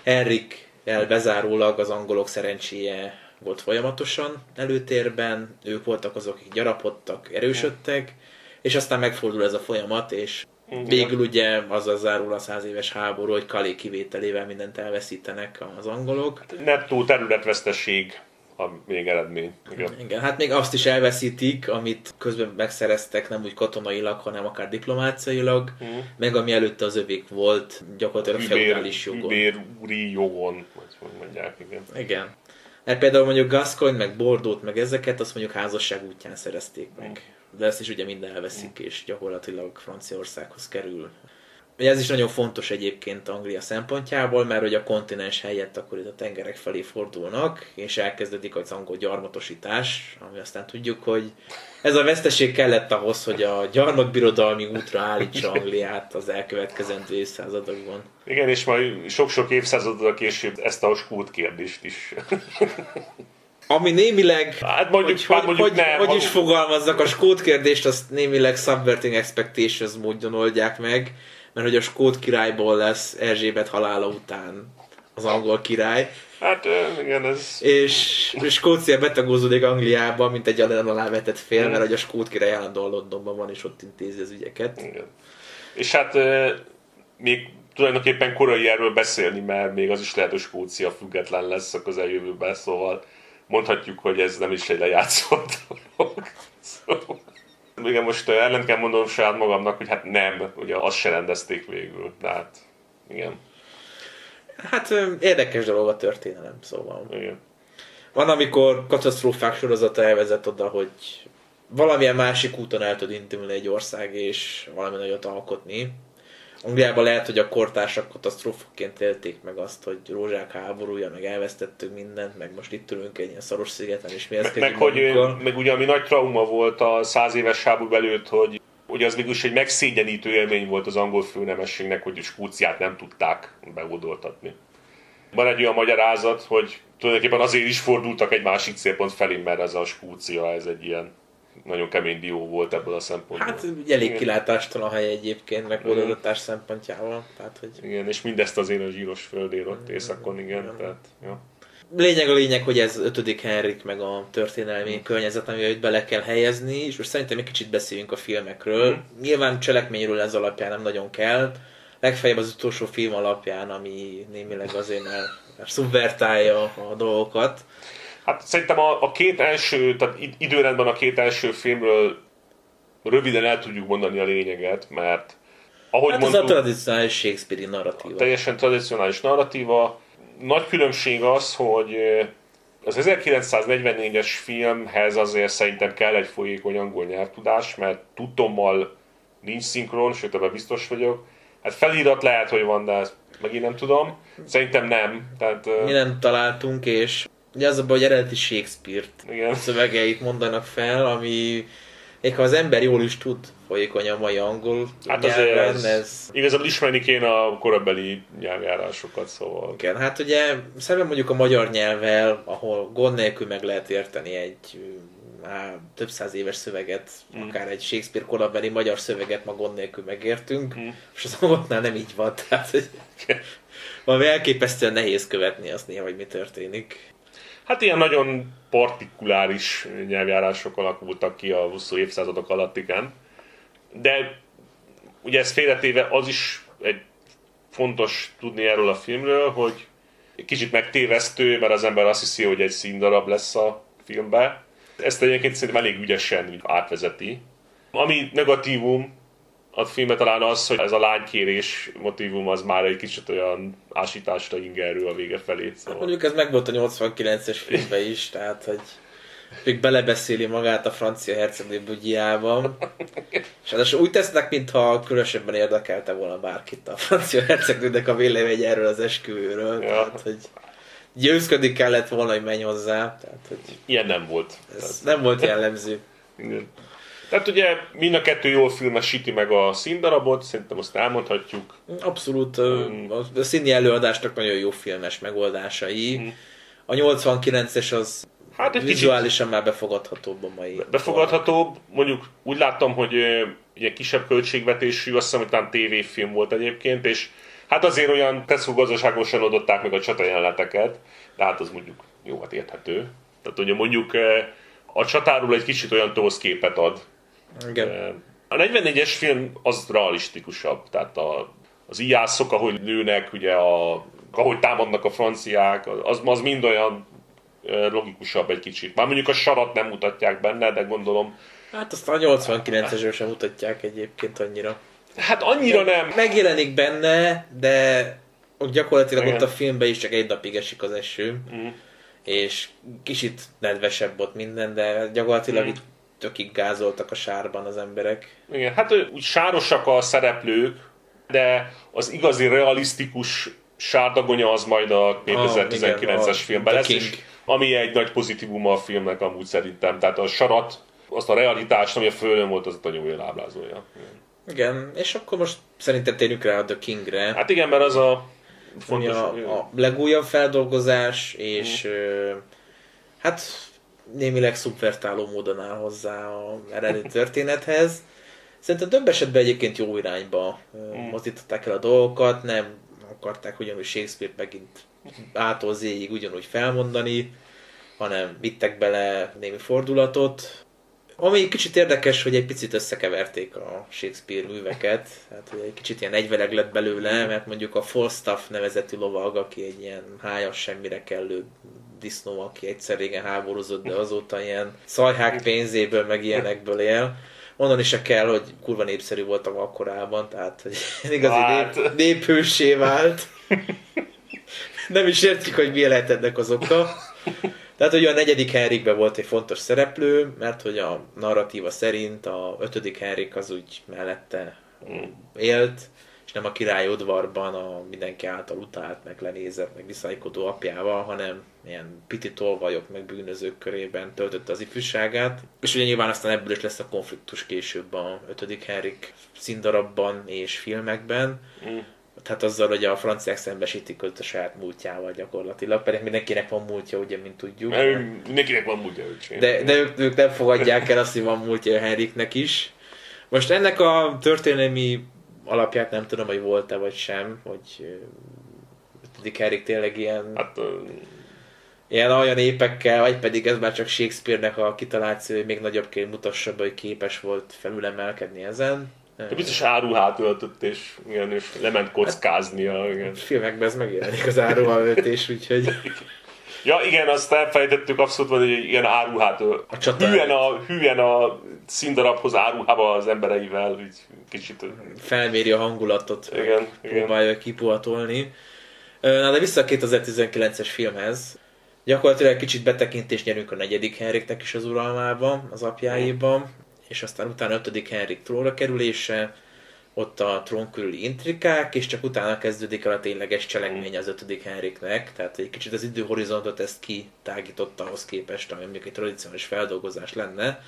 A: Henrik el bezárólag az angolok szerencséje volt folyamatosan előtérben, ők voltak azok, akik gyarapodtak, erősödtek, és aztán megfordul ez a folyamat, és
B: Igen.
A: végül ugye azzal zárul a száz éves háború, hogy Kalé kivételével mindent elveszítenek az angolok.
B: Nettó területvesztesség a még eredmény. Igen.
A: Igen, hát még azt is elveszítik, amit közben megszereztek, nem úgy katonailag, hanem akár diplomáciailag,
B: Mhm.
A: meg ami előtte az övék volt, gyakorlatilag
B: Hűbér,
A: feudális jogon.
B: hűbér úri jogon, vagy mondják, igen.
A: Igen. Mert például mondjuk Gascoigne, meg Bordót, meg ezeket, azt mondjuk házasság útján szerezték meg. De ezt is ugye mind elveszik, és gyakorlatilag Franciaországhoz kerül. Ugye ez is nagyon fontos egyébként Anglia szempontjából, mert hogy a kontinens helyett akkor itt a tengerek felé fordulnak, és elkezdődik az angol gyarmatosítás, ami aztán tudjuk, hogy ez a veszteség kellett ahhoz, hogy a gyarmatbirodalmi útra állítsa Angliát az elkövetkezendő évszázadokban.
B: Igen, és majd sok-sok évszázaddal később ezt a skót kérdést is.
A: Ami némileg,
B: Hát mondjuk,
A: hogy,
B: hát
A: hogy,
B: mondjuk
A: hogy,
B: nem.
A: hogy is
B: ha-
A: fogalmazzak, a skót kérdést azt némileg subverting expectations módon oldják meg, mert hogy a skót királyból lesz Erzsébet halála után az angol király,
B: Hát igen, ez...
A: és Skócia betagózódik Angliába, mint egy alá alávetett fél, mert hogy a skót király állandóan Londonban van, és ott intézi az ügyeket.
B: Igen. És hát még tulajdonképpen korai erről beszélni, mert még az is lehet, hogy Skócia független lesz a közeljövőben, szóval mondhatjuk, hogy ez nem is egy lejátszott dolog. Szóval, igen, most ellent kell mondanom saját magamnak, hogy hát nem, ugye azt se rendezték végül, de hát igen,
A: Hát érdekes dolog a történelem, szóval.
B: igen.
A: Van, amikor katasztrófák sorozata elvezet oda, hogy valamilyen másik úton el tud indulni egy ország, és valami nagyot alkotni. Angliában lehet, hogy a kortársak katasztrófaként élték meg azt, hogy rózsák háborúja, meg elvesztettük mindent, meg most itt ülünk egy ilyen szaros szigeten, és mi
B: Meg,
A: kezdjük
B: meg, hogy, meg ugye ami nagy trauma volt a száz éves háború előtt, hogy, hogy az mégis egy megszégyenítő élmény volt az angol főnemességnek, hogy Skóciát nem tudták beódoltatni. Van egy olyan magyarázat, hogy tulajdonképpen azért is fordultak egy másik célpont felé, mert ez a Skócia, ez egy ilyen nagyon kemény dió volt ebből a szempontból.
A: Hát elég kilátástalan hely egyébként, meg odadatás szempontjával. Tehát, hogy...
B: Igen, és mindezt azért a zsíros földér ott északon, igen. igen. Tehát, ja.
A: Lényeg a lényeg, hogy ez ötödik Henrik, meg a történelmi mm. környezet, amivel bele kell helyezni, és most szerintem egy kicsit beszéljünk a filmekről. Mm. Nyilván cselekményről ez alapján nem nagyon kell, legfeljebb az utolsó film alapján, ami némileg azért már szubvertálja a dolgokat.
B: Hát szerintem a, a két első, tehát időrendben a két első filmről röviden el tudjuk mondani a lényeget, mert
A: ahogy hát mondtuk, ez a tradicionális Shakespeare-i narratíva.
B: Teljesen tradicionális narratíva. Nagy különbség az, hogy az 1944-es filmhez azért szerintem kell egy folyékony angol nyelvtudás, mert tudtommal nincs szinkron, sőt ebben biztos vagyok. Hát felirat lehet, hogy van, de ezt megint nem tudom. Szerintem nem. Tehát,
A: Mi nem találtunk, és Ugye az a baj, hogy eredeti Shakespeare-t Igen. szövegeit mondanak fel, ami még ha az ember jól is tud folyékony a mai angol
B: hát nyelven, ez, ez... Igazából ismerni kéne a korabeli nyelvjárásokat, szóval...
A: Igen, hát ugye szemben mondjuk a magyar nyelvvel, ahol gond nélkül meg lehet érteni egy á, több száz éves szöveget, mm. akár egy Shakespeare korabeli magyar szöveget ma gond nélkül megértünk, mm. és az angolnál nem így van, tehát hogy valami elképesztően nehéz követni azt néha, hogy mi történik.
B: Hát ilyen nagyon partikuláris nyelvjárások alakultak ki a 20 évszázadok alatt, igen. De ugye ez félretéve az is egy fontos tudni erről a filmről, hogy kicsit megtévesztő, mert az ember azt hiszi, hogy egy színdarab lesz a filmbe. Ezt egyébként szerintem elég ügyesen átvezeti. Ami negatívum, a filmet talán az, hogy ez a lánykérés motivum az már egy kicsit olyan ásításra ingerül a vége felé.
A: Szóval. Mondjuk ez meg volt a 89-es filmben is, tehát hogy még belebeszéli magát a francia hercegnő bugyjában. És hát úgy tesznek, mintha különösebben érdekelte volna bárkit a francia hercegnőnek a vélemény erről az esküvőről. Ja. Tehát, hogy győzködik kellett volna, hogy menj hozzá. Tehát, hogy
B: Ilyen nem volt.
A: Ez tehát... nem volt jellemző.
B: Igen. Tehát ugye mind a kettő jól filmesíti meg a színdarabot, szerintem azt elmondhatjuk.
A: Abszolút, mm. a színi előadásnak nagyon jó filmes megoldásai. Mm. A 89-es az hát egy vizuálisan már befogadhatóbb a mai.
B: Befogadhatóbb, mondjuk úgy láttam, hogy ilyen kisebb költségvetésű, azt hiszem, hogy talán tévéfilm volt egyébként, és hát azért olyan teszó gazdaságosan adották meg a csatajeleneteket, de hát az mondjuk jó, hát érthető. Tehát ugye mondjuk a csatáról egy kicsit olyan tósz képet ad, igen. A 44-es film az realisztikusabb, tehát a, az ijászok, ahogy nőnek, ugye a, ahogy támadnak a franciák, az, az mind olyan logikusabb egy kicsit. Már mondjuk a sarat nem mutatják benne, de gondolom...
A: Hát azt a 89-esről sem mutatják egyébként annyira.
B: Hát annyira de nem.
A: Megjelenik benne, de gyakorlatilag Igen. ott a filmben is csak egy napig esik az eső. Mm. És kicsit nedvesebb ott minden, de gyakorlatilag mm. itt tökig gázoltak a sárban az emberek.
B: Igen, hát úgy sárosak a szereplők, de az igazi realisztikus sárdagonya az majd a 2019-es oh, filmben lesz, és ami egy nagy pozitívum a filmnek amúgy szerintem. Tehát a sarat, azt a realitást, ami a földön volt, az nagyon jól ábrázolja.
A: Igen. igen, és akkor most szerintem térjünk rá a The Kingre.
B: Hát igen, mert az a
A: fontos... A, a legújabb feldolgozás, és mm. hát némileg szubvertáló módon áll hozzá a eredeti történethez. Szerintem több esetben egyébként jó irányba mm. mozdították el a dolgokat, nem akarták ugyanúgy Shakespeare megint ától zéig ugyanúgy felmondani, hanem vittek bele némi fordulatot. Ami kicsit érdekes, hogy egy picit összekeverték a Shakespeare műveket, hát hogy egy kicsit ilyen egyveleg lett belőle, mert mondjuk a Falstaff nevezetű lovag, aki egy ilyen hájas semmire kellő disznó, aki egyszer régen háborúzott, de azóta ilyen szajhák pénzéből, meg ilyenekből él. Mondani se kell, hogy kurva népszerű voltam akkorában, tehát hogy igazi hát. nép, néphősé vált. Nem is értjük, hogy mi lehet ennek az oka. Tehát, hogy a negyedik Henrikben volt egy fontos szereplő, mert hogy a narratíva szerint a ötödik Henrik az úgy mellette élt, és nem a király udvarban a mindenki által utált, meg lenézett, meg viszálykodó apjával, hanem ilyen piti tolvajok meg bűnözők körében töltötte az ifjúságát. És ugye nyilván aztán ebből is lesz a konfliktus később a 5. Henrik színdarabban és filmekben. Mm. Tehát azzal, hogy a franciák szembesítik őt a saját múltjával gyakorlatilag, pedig mindenkinek van múltja, ugye, mint tudjuk.
B: Mert mindenkinek van múltja,
A: De, de ők, ők nem fogadják el azt, hogy van múltja Henriknek is. Most ennek a történelmi alapját nem tudom, hogy volt-e vagy sem, hogy ötödik Henrik tényleg ilyen... Hát, ilyen olyan épekkel, vagy pedig ez már csak Shakespeare-nek a kitaláció, hogy még nagyobb kell mutassa be, hogy képes volt felülemelkedni ezen.
B: De biztos áruhát öltött, és, igen, és lement kockázni. Hát, igen.
A: Filmekben ez megjelenik az áruhaöltés, úgyhogy...
B: Ja, igen, azt elfelejtettük abszolút, hogy ilyen áruhát a hülyen, a, hülyen a színdarabhoz áruhába az embereivel, így kicsit...
A: Felméri a hangulatot,
B: igen,
A: próbálja igen. kipuhatolni. Na de vissza a 2019-es filmhez. Gyakorlatilag kicsit betekintést nyerünk a negyedik Henriknek is az uralmába, az apjáiban, és aztán utána ötödik Henrik trónra kerülése, ott a trón körüli intrikák, és csak utána kezdődik el a tényleges cselekmény az ötödik Henriknek, tehát egy kicsit az időhorizontot ezt kitágította ahhoz képest, ami mondjuk egy tradicionális feldolgozás lenne.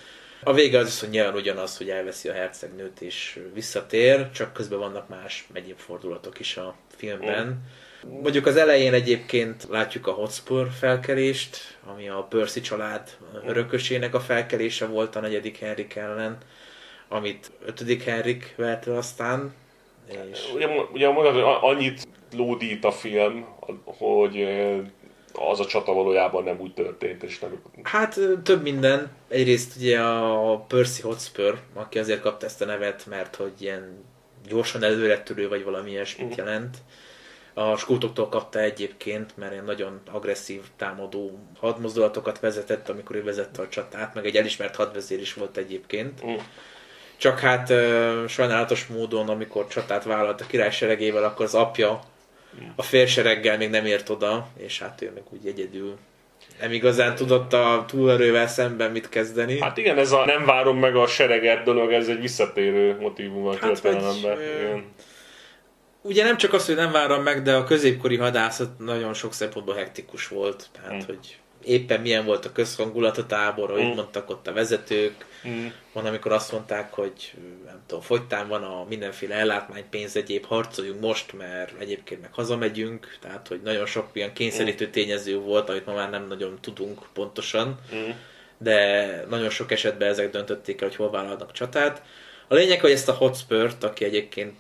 A: A vége az hogy nyilván ugyanaz, hogy elveszi a hercegnőt és visszatér, csak közben vannak más egyéb fordulatok is a filmben. Mm Mondjuk az elején egyébként látjuk a Hotspur felkelést, ami a Percy család örökösének a felkelése volt a negyedik Henrik ellen, amit ötödik Henrik verte aztán.
B: És... Ugye, ugye mondod, annyit lódít a film, hogy az a csata valójában nem úgy történt, és nem...
A: Hát több minden. Egyrészt ugye a Percy Hotspur, aki azért kapta ezt a nevet, mert hogy ilyen gyorsan előretörő, vagy valami ilyesmit jelent a skótoktól kapta egyébként, mert egy nagyon agresszív támadó hadmozdulatokat vezetett, amikor ő vezette a csatát, meg egy elismert hadvezér is volt egyébként. Mm. Csak hát uh, sajnálatos módon, amikor csatát vállalt a király seregével, akkor az apja mm. a félsereggel még nem ért oda, és hát ő meg úgy egyedül nem igazán tudott a túlerővel szemben mit kezdeni.
B: Hát igen, ez a nem várom meg a sereget dolog, ez egy visszatérő motivum a hát történelemben. Vagy,
A: ugye nem csak az, hogy nem várom meg, de a középkori hadászat nagyon sok szempontból hektikus volt. Tehát, mm. hogy éppen milyen volt a közhangulat a tábor, hogy mm. mondtak ott a vezetők. Mm. Van, amikor azt mondták, hogy nem tudom, fogytán van a mindenféle ellátmány, pénz, egyéb, harcoljunk most, mert egyébként meg hazamegyünk. Tehát, hogy nagyon sok ilyen kényszerítő mm. tényező volt, amit ma már nem nagyon tudunk pontosan. Mm. De nagyon sok esetben ezek döntötték el, hogy hol vállalnak csatát. A lényeg, hogy ezt a Hotspurt, aki egyébként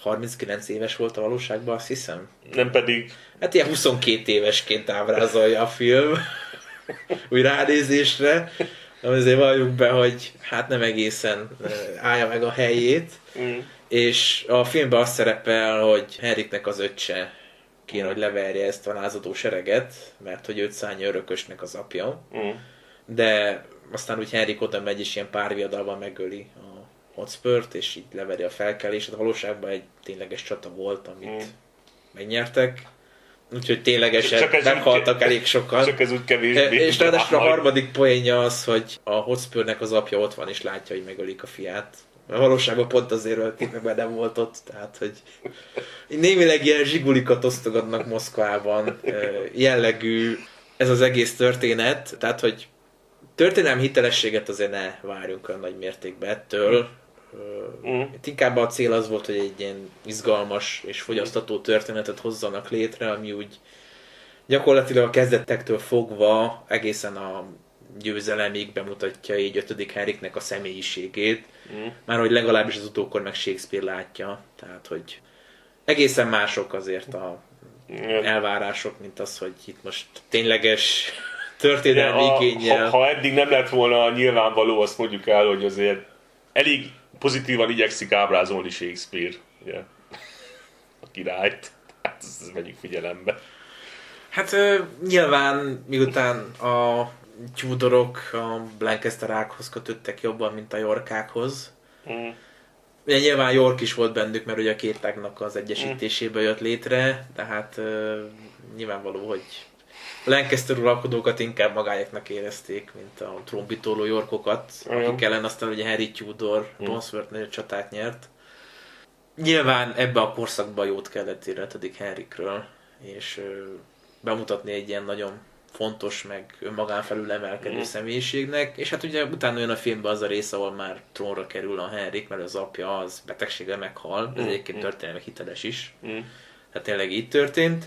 A: 39 éves volt a valóságban, azt hiszem.
B: Nem pedig...
A: Hát ilyen 22 évesként ábrázolja a film, úgy ránézésre. Azért valljuk be, hogy hát nem egészen állja meg a helyét. Mm. És a filmben az szerepel, hogy Henriknek az öccse kéne, hogy leverje ezt a lázadó sereget, mert hogy őt szállja örökösnek az apja. Mm. De aztán úgy Henrik oda megy, és ilyen pár viadalban megöli a Hotspurt, és így leveri a felkelést. Valóságban egy tényleges csata volt, amit mm. megnyertek. Úgyhogy ténylegesen meghaltak úgy, elég sokan.
B: Csak ez úgy kevésbé.
A: És ráadásul a harmadik poénja az, hogy a Hotspurnek az apja ott van, és látja, hogy megölik a fiát. A valóságban pont azért ölték meg, mert nem volt ott, tehát hogy némileg ilyen zsigulikat osztogatnak Moszkvában, jellegű ez az egész történet, tehát hogy történelmi hitelességet azért ne várjunk olyan nagy mértékben ettől, Mm. Itt inkább a cél az volt, hogy egy ilyen izgalmas és fogyasztató történetet hozzanak létre, ami úgy gyakorlatilag a kezdetektől fogva egészen a győzelemig bemutatja így ötödik Henriknek a személyiségét, mm. már hogy legalábbis az utókor meg Shakespeare látja, tehát hogy egészen mások azért a elvárások, mint az, hogy itt most tényleges történelmi igényel.
B: Ha, ha eddig nem lett volna nyilvánvaló, azt mondjuk el, hogy azért elég pozitívan igyekszik ábrázolni Shakespeare, ugye, a királyt. Hát ezt vegyük figyelembe.
A: Hát nyilván miután a Tudorok a Lancasterákhoz kötöttek jobban, mint a Yorkákhoz. Mm. Ugye nyilván York is volt bennük, mert ugye a két tágnak az egyesítéséből jött létre, tehát uh, nyilvánvaló, hogy Lancaster uralkodókat inkább magájaknak érezték, mint a trombitóló Yorkokat, akik ellen aztán ugye Harry Tudor mm. Tonsworth csatát nyert. Nyilván ebbe a korszakban jót kellett érni Henrikről, és bemutatni egy ilyen nagyon fontos, meg önmagán felül emelkedő mm. személyiségnek, és hát ugye utána jön a filmben az a rész, ahol már trónra kerül a Henrik, mert az apja az betegséggel meghal, ez mm. egyébként történelmi hiteles is. Mm. Hát tényleg így történt.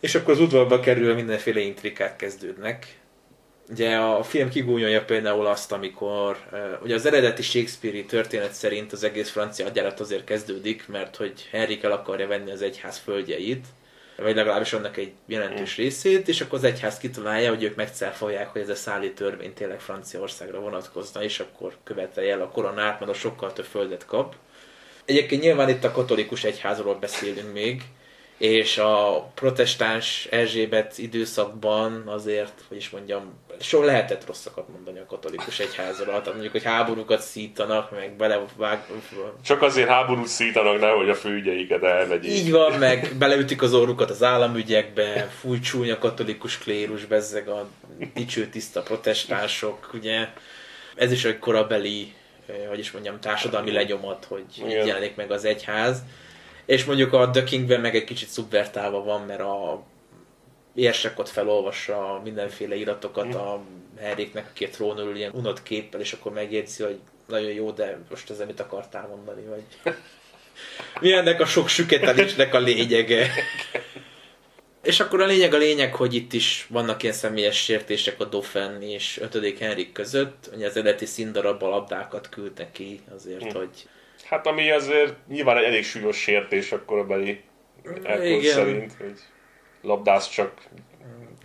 A: És akkor az udvarba kerül mindenféle intrikák kezdődnek. Ugye a film kigúnyolja például azt, amikor ugye az eredeti Shakespeare-i történet szerint az egész francia hadjárat azért kezdődik, mert hogy Henrik el akarja venni az egyház földjeit, vagy legalábbis annak egy jelentős részét, és akkor az egyház kitalálja, hogy ők megcáfolják, hogy ez a szállít törvény tényleg Franciaországra vonatkozna, és akkor követelje el a koronát, mert a sokkal több földet kap. Egyébként nyilván itt a katolikus egyházról beszélünk még, és a protestáns Erzsébet időszakban azért, hogy is mondjam, soha lehetett rosszakat mondani a katolikus egyházról. Tehát mondjuk, hogy háborúkat szítanak, meg belevág...
B: Csak azért háborút szítanak, nehogy a főügyeiket elvegyék.
A: Így van, meg beleütik az orrukat az államügyekbe, fúj csúnya katolikus klérus, bezzeg a dicső tiszta protestánsok, ugye. Ez is egy korabeli, eh, hogy is mondjam, társadalmi legyomat, hogy így jelenik meg az egyház és mondjuk a The Kingben meg egy kicsit szubvertálva van, mert a érsek ott felolvassa mindenféle iratokat a Henriknek, aki a trónul ilyen unott képpel, és akkor megjegyzi, hogy nagyon jó, de most ezzel mit akartál mondani, vagy mi ennek a sok süketelésnek a lényege. És akkor a lényeg a lényeg, hogy itt is vannak ilyen személyes sértések a Dauphin és 5. Henrik között. Ugye az eredeti színdarabba labdákat küldtek ki azért, mm. hogy
B: Hát ami azért nyilván egy elég súlyos sértés akkor a beli szerint, hogy labdász csak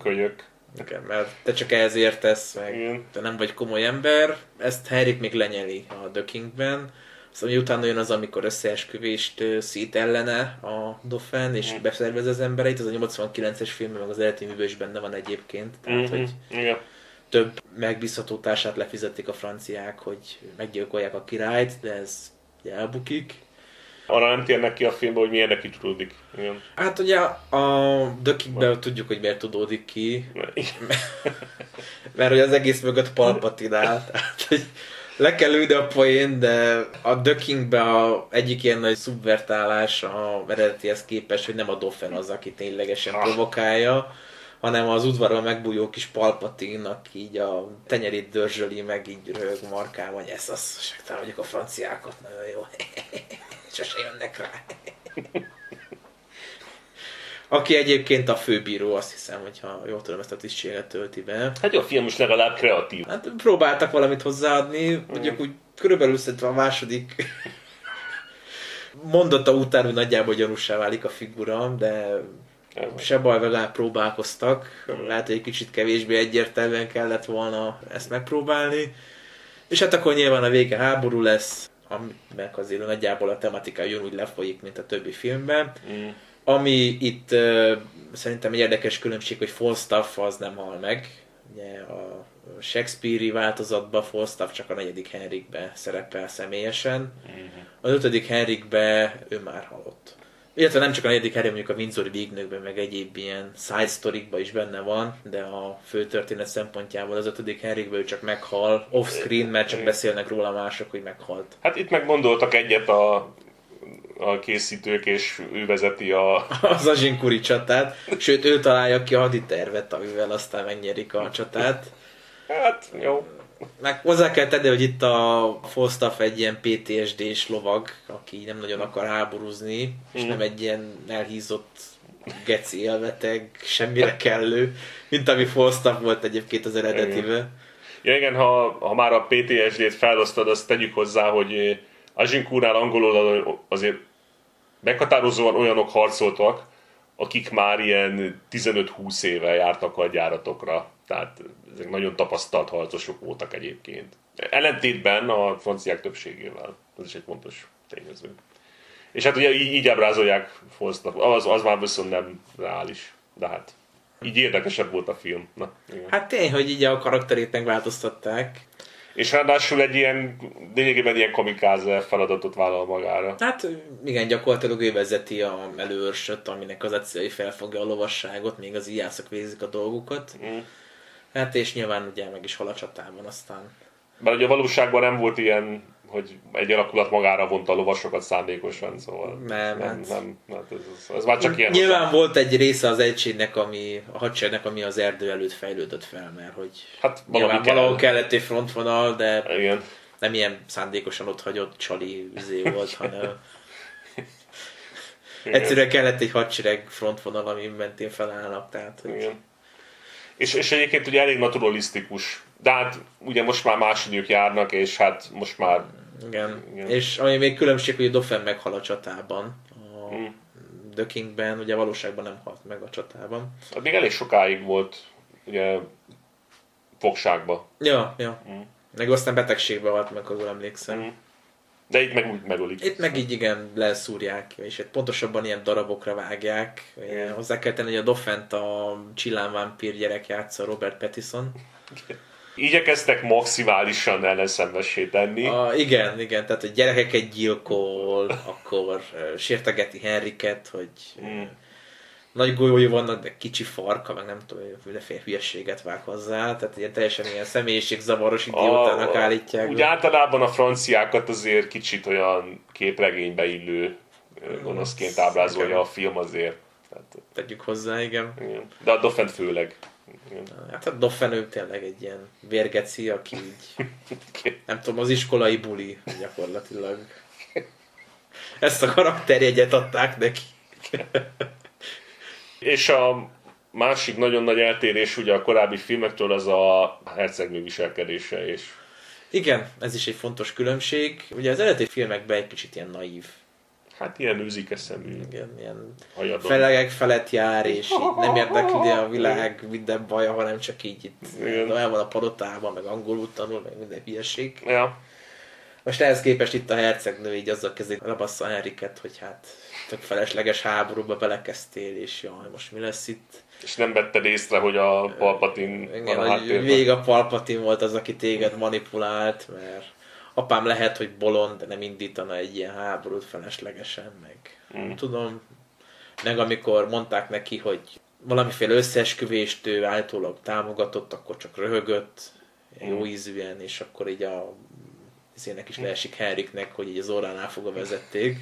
B: kölyök.
A: Igen, mert te csak ehhez értesz, meg Igen. te nem vagy komoly ember. Ezt Henrik még lenyeli a The Kingben. Szóval utána jön az, amikor összeesküvést szít ellene a Dauphin, és mm. beszervez az embereit. Ez a 89-es film, meg az eredeti művő is benne van egyébként. Tehát, mm-hmm. hogy Igen. több megbízható társát lefizetik a franciák, hogy meggyilkolják a királyt, de ez elbukik.
B: Arra nem térnek ki a filmbe, hogy miért neki tudódik. Igen.
A: Hát ugye a Dökikben tudjuk, hogy miért tudódik ki. Mert hogy az egész mögött Palpatine áll. Tehát, hogy le kell ülni a poén, de a Dökingbe a egyik ilyen nagy szubvertálás a eredetihez képest, hogy nem a Doffen az, aki ténylegesen ah. provokálja, hanem az udvaron megbújó kis palpatinnak így a tenyerét dörzsöli, meg így rög markál, vagy ez az, te vagyok a franciákat, nagyon jó. Sose jönnek rá. Aki egyébként a főbíró, azt hiszem, hogyha jól tudom, ezt a tisztséget tölti be.
B: Hát jó, a film is legalább kreatív.
A: Hát próbáltak valamit hozzáadni, mm. mondjuk úgy körülbelül szerintem a második mondata után, hogy nagyjából gyanúsá válik a figura, de se baj, legalább próbálkoztak. Lehet, hogy egy kicsit kevésbé egyértelműen kellett volna ezt megpróbálni. És hát akkor nyilván a vége háború lesz, meg azért nagyjából a tematika úgy lefolyik, mint a többi filmben. Mm. Ami itt uh, szerintem egy érdekes különbség, hogy Falstaff az nem hal meg. Ugye a Shakespeare-i változatban Falstaff csak a negyedik Henrikbe szerepel személyesen. Mm-hmm. Az ötödik Henrikbe ő már halott. Illetve nem csak a negyedik Harry, mondjuk a Windsori végnőkben, meg egyéb ilyen side storykban is benne van, de a fő történet szempontjából az ötödik Henrikben ő csak meghal off-screen, mert csak beszélnek róla mások, hogy meghalt.
B: Hát itt megmondoltak egyet a a készítők, és ő vezeti a...
A: Az Azsinkuri csatát, sőt ő találja ki a haditervet, amivel aztán megnyerik a csatát.
B: Hát, jó.
A: Meg hozzá kell tenni, hogy itt a Falstaff egy ilyen PTSD-s lovag, aki nem nagyon akar háborúzni, és nem egy ilyen elhízott geci élveteg, semmire kellő, mint ami Falstaff volt egyébként az eredetiben.
B: Ja igen, ha, ha már a PTSD-t felosztod, azt tegyük hozzá, hogy Ajinkúrnál angolul azért meghatározóan olyanok harcoltak, akik már ilyen 15-20 éve jártak a gyáratokra. Tehát ezek nagyon tapasztalt harcosok voltak egyébként. Ellentétben a franciák többségével. Ez is egy fontos tényező. És hát ugye így, így ábrázolják Falstaff. Az, az már viszont nem reális. De hát így érdekesebb volt a film. Na,
A: igen. Hát tény, hogy így a karakterét megváltoztatták.
B: És ráadásul egy ilyen, lényegében ilyen komikáze feladatot vállal magára.
A: Hát igen, gyakorlatilag ő vezeti a előörsöt, aminek az egyszerű felfogja a lovasságot, még az ijászok végzik a dolgukat. Mm. Hát és nyilván ugye meg is hal a csatában aztán.
B: Mert ugye a valóságban nem volt ilyen hogy egy alakulat magára vonta a lovasokat szándékosan, szóval
A: Nem,
B: nem,
A: hát-
B: nem, nem ez, ez, ez, már csak ilyen
A: Nyilván volt egy része az egységnek, ami, a hadseregnek, ami az erdő előtt fejlődött fel, mert hogy
B: Hát
A: nyilván
B: kell.
A: valahol kellett egy frontvonal, de
B: Igen.
A: nem ilyen szándékosan ott hagyott csali üzé volt, hanem egyszerűen kellett egy hadsereg frontvonal, ami mentén felállnak, tehát hogy
B: Igen. És, és egyébként ugye elég naturalisztikus. De hát ugye most már más idők járnak, és hát most már
A: igen.
B: Igen.
A: És ami még különbség, hogy Dauphin meghal a csatában. A
B: Mm.
A: The Kingben, ugye valóságban nem halt meg a csatában.
B: hát még elég sokáig volt ugye fogságba.
A: Ja, ja.
B: Mm.
A: Meg aztán betegségbe halt meg, ha jól emlékszem.
B: Mm. De itt meg úgy megölik.
A: Itt meg így igen leszúrják, és hát pontosabban ilyen darabokra vágják.
B: Igen.
A: Hozzá kell tenni, hogy a Doffent a Csillán Vampír gyerek játsza Robert Pattinson.
B: Igyekeztek maximálisan ellenszenvessé tenni.
A: A, igen, igen, tehát hogy gyerekeket gyilkol, akkor sértegeti Henriket, hogy
B: Mm.
A: Nagy golyói vannak, de kicsi farka, meg nem tudom, mindenféle hülyeséget vág hozzá, tehát ilyen teljesen ilyen személyiségzavaros idiótának állítják.
B: Úgy általában a franciákat azért kicsit olyan képregénybe illő gonoszként ábrázolja
A: Igen.
B: a film azért. Tehát,
A: Tegyük hozzá, igen.
B: igen. De a Dauphin főleg. Igen.
A: Hát a Doffen ő tényleg egy ilyen vérgeci, aki így, nem tudom, az iskolai buli gyakorlatilag. Ezt a karakterjegyet adták neki.
B: És a másik nagyon nagy eltérés ugye a korábbi filmektől az a hercegnő viselkedése, és
A: Igen, ez is egy fontos különbség. Ugye az eredeti filmekben egy kicsit ilyen naív.
B: hát ilyen őzike szemű,
A: Igen, ilyen
B: hajadon.
A: felegek felett jár, és így nem érdekli a világ minden baja, hanem csak így itt el van a palotában, meg angolul tanul, meg minden hülyeség.
B: Ja,
A: Most ehhez képest itt a hercegnő így azzal kezdi rabassza Henriket, hogy hát tök felesleges háborúba belekezdtél, és jaj, most mi lesz itt?
B: és nem vetted észre, hogy a Palpatine van
A: Igen,
B: a
A: hogy
B: háttérben.
A: végig a Palpatine volt az, aki téged manipulált, mert apám lehet, hogy bolond, de nem indítana egy ilyen háborút feleslegesen, meg
B: Mm.
A: tudom. Meg amikor mondták neki, hogy valamiféle összeesküvést ő állítólag támogatott, akkor csak röhögött, ilyen jó ízűen, és akkor így a izének is leesik Henriknek, hogy így az orránál fogva vezették.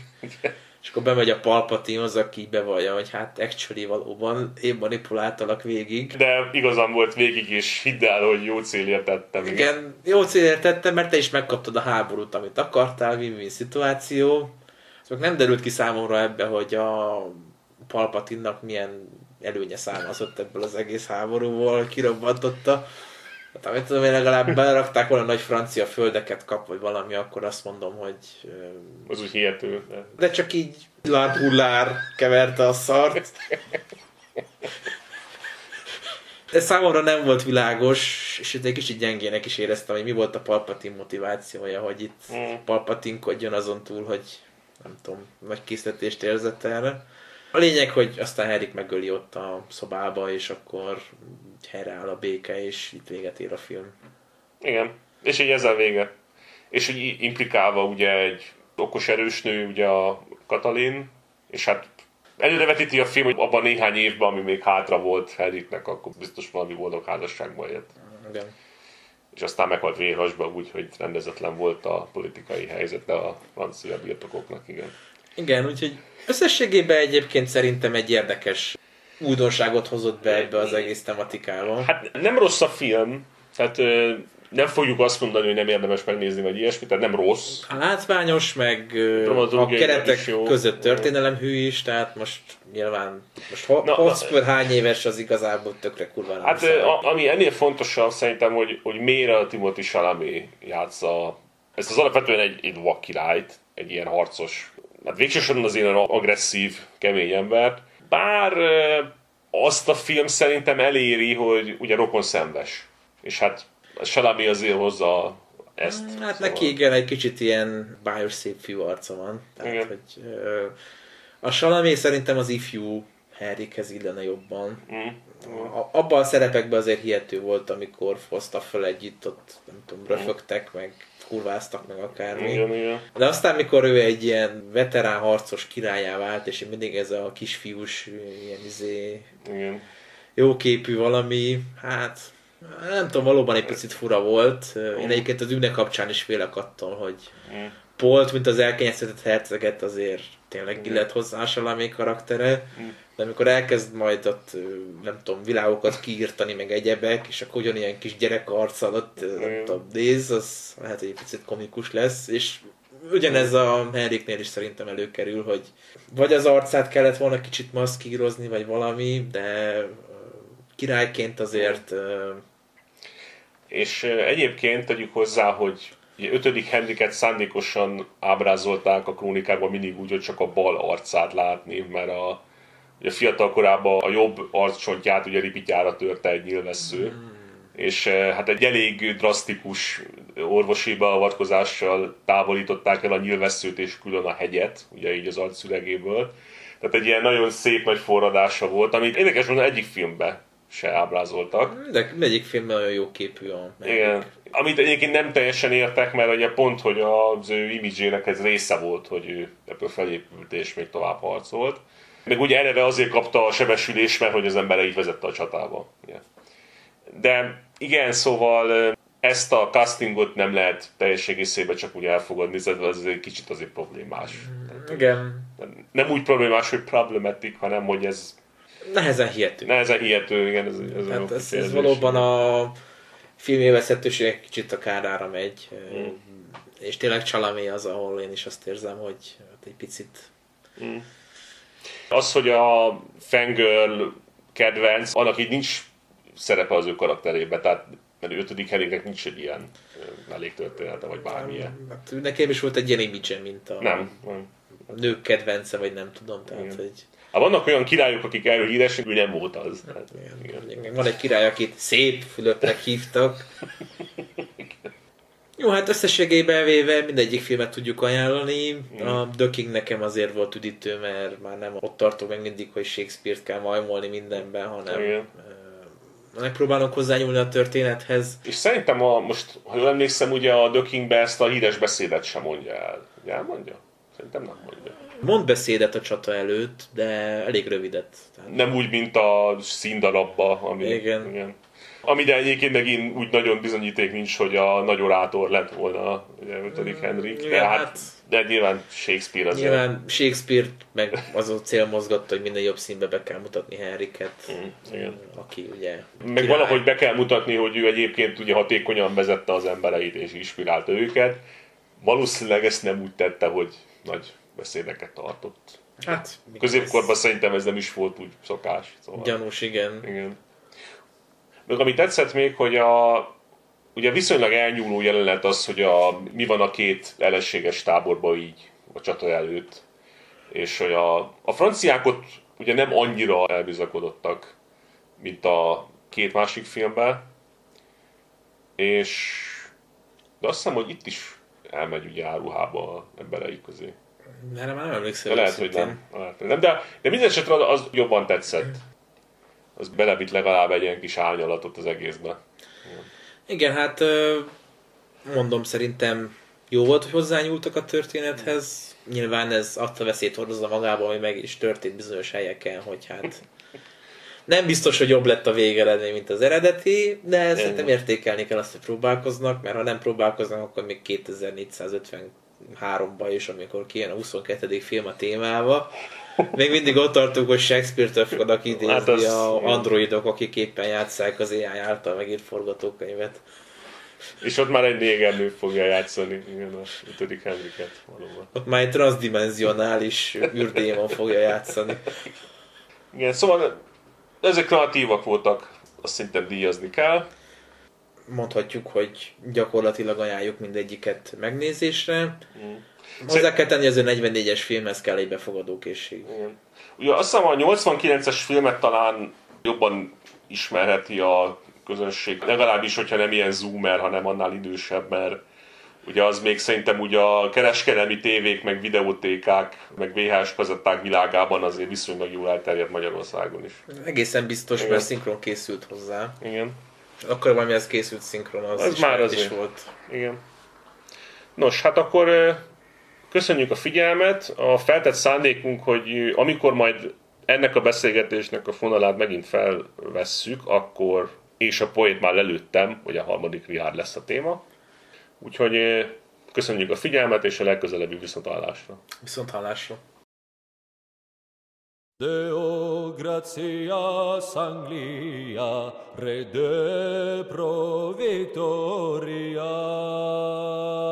A: És akkor bemegy a Palpatine, az, aki így bevallja, hogy hát actually valóban én manipuláltalak végig.
B: De igazam volt végig, és hidd el, hogy jó célért tettem.
A: Igen, jó célért tettem, mert te is megkaptad a háborút, amit akartál, win-win szituáció. Szóval nem derült ki számomra ebbe, hogy a Palpatinnak milyen előnye származott ebből az egész háborúból, kirobbantotta. Hát amit tudom, én legalább berakták volna nagy francia földeket kap, vagy valami, akkor azt mondom, hogy...
B: Az úgy hihető. De...
A: De csak így Lard Hullár keverte a szart. Ez számomra nem volt világos, és egy kicsit gyengének is éreztem, hogy mi volt a Palpatine motivációja, hogy itt
B: Mm.
A: Palpatinkodjon azon túl, hogy nem tudom, nagy készletést érzett erre. A lényeg, hogy aztán Henrik megöli ott a szobába, és akkor helyreáll a béke, és itt véget ér a film.
B: Igen. És így ezzel vége. És úgy implikálva ugye egy okos erős nő, ugye a Katalin, és hát előrevetíti a film, hogy abban néhány évben, ami még hátra volt Henriknek, akkor biztos valami boldog házasságban élt.
A: Igen.
B: És aztán meghalt vérhasba úgy, hogy rendezetlen volt a politikai helyzete a francia birtokoknak, igen.
A: Igen, úgyhogy összességében egyébként szerintem egy érdekes újdonságot hozott be ebbe az egész tematikába.
B: Hát nem rossz a film, tehát ö, nem fogjuk azt mondani, hogy nem érdemes megnézni, vagy ilyesmi, tehát nem rossz.
A: Látványos, meg ö, a keretek között történelemhű is, tehát most nyilván most Ho-
B: Na,
A: Hotspur hány éves az igazából tökre kurva nem
B: Hát ö, a, ami ennél fontosabb szerintem, hogy, hogy miért a Timothy Chalamet játsza ezt az alapvetően egy, egy vakkirályt, egy ilyen harcos, hát végsősorban az ilyen agresszív, kemény embert. Bár azt a film szerintem eléri, hogy ugye rokon szenves. És hát Chalamet azért hozza ezt.
A: Hát
B: szóval-
A: neki igen, egy kicsit ilyen bájos szép fiú arca van. Tehát,
B: Igen.
A: hogy, a Salamé szerintem az ifjú Henrikhez illene jobban.
B: Mm.
A: A, abban a szerepekben azért hihető volt, amikor hozta föl együtt, ott nem tudom, röfögtek, meg kurváztak, meg akármi.
B: Igen, igen.
A: De aztán, mikor ő egy ilyen veterán harcos királyá vált, és mindig ez a kisfiús, ilyen izé,
B: igen.
A: jóképű valami, hát Nem tudom, valóban egy picit fura volt. Én egyébként az ünnek kapcsán is félek attól, hogy. Polt, mint az elkényeztetett herceget azért tényleg illet hozzá még karaktere. Mm. De amikor elkezd majd ott, nem tudom, világokat kiírtani, meg egyebek, és akkor ugyanilyen kis gyerek arccal ott, nem tudom, néz, az lehet, hogy egy picit komikus lesz, és ugyanez a Henriknél is szerintem előkerül, hogy vagy az arcát kellett volna kicsit maszkírozni, vagy valami, de királyként azért...
B: És egyébként tegyük hozzá, hogy Ugye ötödik Henriket szándékosan ábrázolták a krónikákban mindig úgy, hogy csak a bal arcát látni, mert a, ugye fiatal korában a jobb arccsontját ugye ripityára törte egy nyilvessző. Mm. És hát egy elég drasztikus orvosi beavatkozással távolították el a nyilvesszőt és külön a hegyet, ugye így az arcszülegéből. Tehát egy ilyen nagyon szép nagy forradása volt, amit érdekes mondani egyik filmbe se ábrázoltak.
A: De egyik filmben nagyon jó képű a
B: Igen. Amit egyébként nem teljesen értek, mert ugye pont, hogy az ő imidzsének ez része volt, hogy ő ebből felépült és még tovább harcolt. Meg ugye eleve azért kapta a sebesülés, mert hogy az embereit vezette a csatába. Igen. De igen, szóval ezt a castingot nem lehet teljes egészében csak úgy elfogadni, ez az egy kicsit azért problémás.
A: Igen.
B: Nem úgy problémás, hogy problematik, hanem hogy ez
A: Nehezen hihető.
B: Nehezen hihető, igen. Ez, ez,
A: hát ez, ez valóban a filmélvezhetőség egy kicsit a kárára megy. Mm. És tényleg Csalamé az, ahol én is azt érzem, hogy egy picit... Mm.
B: Az, hogy a fangirl kedvenc, annak így nincs szerepe az ő karakterébe, tehát mert ötödik Henriknek nincs egy ilyen melléktörténete, vagy bármilyen.
A: Hát, nekem is volt egy ilyen image mint a,
B: nem, nem.
A: a nők kedvence, vagy nem tudom, tehát Igen. hogy
B: Hát vannak olyan királyok, akik erről híresek, ő nem volt az. Hát,
A: igen. Igen. Van egy király, akit szép Fülöpnek hívtak. Jó, hát összességében véve mindegyik filmet tudjuk ajánlani. Mm. A The King nekem azért volt üdítő, mert már nem ott tartok meg mindig, hogy Shakespeare-t kell majmolni mindenben, hanem Igen. megpróbálok hozzányúlni a történethez.
B: És szerintem a, most, ha jól emlékszem, ugye a The Kingben ezt a híres beszédet sem mondja el. Ugye elmondja? Szerintem nem mondja.
A: Mond beszédet a csata előtt, de elég rövidet.
B: Tehát... Nem úgy, mint a színdarabba, ami...
A: Igen. igen.
B: Amire egyébként megint úgy nagyon bizonyíték nincs, hogy a nagy orátor lett volna ugye 5. Henrik. De, hát, hát, de nyilván Shakespeare azért.
A: Nyilván Shakespeare meg az a cél mozgatta, hogy minden jobb színbe be kell mutatni Henriket. Mm, igen. Aki ugye...
B: Meg király. valahogy be kell mutatni, hogy ő egyébként ugye hatékonyan vezette az embereit és inspirálta őket. Valószínűleg ezt nem úgy tette, hogy nagy beszédeket tartott.
A: Hát,
B: Középkorban ez... szerintem ez nem is volt úgy szokás.
A: Szóval. Gyanús, igen.
B: igen. Meg ami tetszett még, hogy a, ugye viszonylag elnyúló jelenet az, hogy a, mi van a két ellenséges táborban így a csata előtt. És hogy a, a franciák ott ugye nem annyira elbizakodottak, mint a két másik filmben. És de azt hiszem, hogy itt is elmegy ugye áruhába a embereik közé.
A: Erre már nem emlékszem.
B: Lehet, hogy nem. Lehet, nem. De, de minden esetre az jobban tetszett. Az belevitt legalább egy ilyen kis árnyalatot az egészbe.
A: Igen, hát mondom, szerintem jó volt, hogy hozzányúltak a történethez. Nyilván ez adta veszélyt hordozza magába, hogy meg is történt bizonyos helyeken, hogy hát nem biztos, hogy jobb lett a végeredmény, mint az eredeti, de szerintem értékelni kell azt, hogy próbálkoznak, mert ha nem próbálkoznak, akkor még 2450 háromba is, amikor kijön a 22. film a témába. Még mindig ott tartunk, hogy Shakespeare-től fognak idézni hát az, a androidok, akik éppen játszák az AI által megírt forgatókönyvet.
B: És ott már egy négernő fogja játszani, igen, a ötödik Henriket valóban.
A: Ott már egy transdimensionális űrdémon fogja játszani.
B: Igen, szóval ezek kreatívak voltak, azt szerintem díjazni kell
A: mondhatjuk, hogy gyakorlatilag ajánljuk mindegyiket megnézésre. Mm. Hozzá kell tenni, az a 44-es filmhez kell egy.
B: Igen. Ugye azt hiszem a 89-es filmet talán jobban ismerheti a közönség, legalábbis, hogyha nem ilyen zoomer, hanem annál idősebb, mert ugye az még szerintem ugye a kereskedelmi tévék, meg videótékák, meg VHS kazetták világában azért viszonylag jól elterjedt Magyarországon is.
A: Egészen biztos, Igen. mert szinkron készült hozzá.
B: Igen.
A: Akkor valami ez készült szinkron, az, az is már az is volt.
B: Igen. Nos, hát akkor köszönjük a figyelmet. A feltett szándékunk, hogy amikor majd ennek a beszélgetésnek a fonalát megint felvesszük, akkor és a poét már lelőttem, hogy a harmadik vihár lesz a téma. Úgyhogy köszönjük a figyelmet, és a legközelebbi viszontalásra.
A: Viszontalásra.
C: Deo gratias Anglia, rede pro victoria.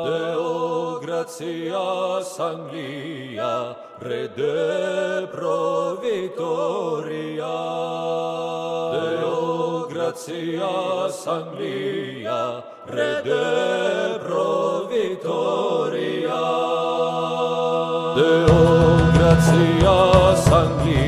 C: Deo gratias Anglia, rede pro victoria. Deo gratias Anglia, rede pro victoria. Siyasangli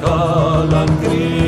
C: Calangrino.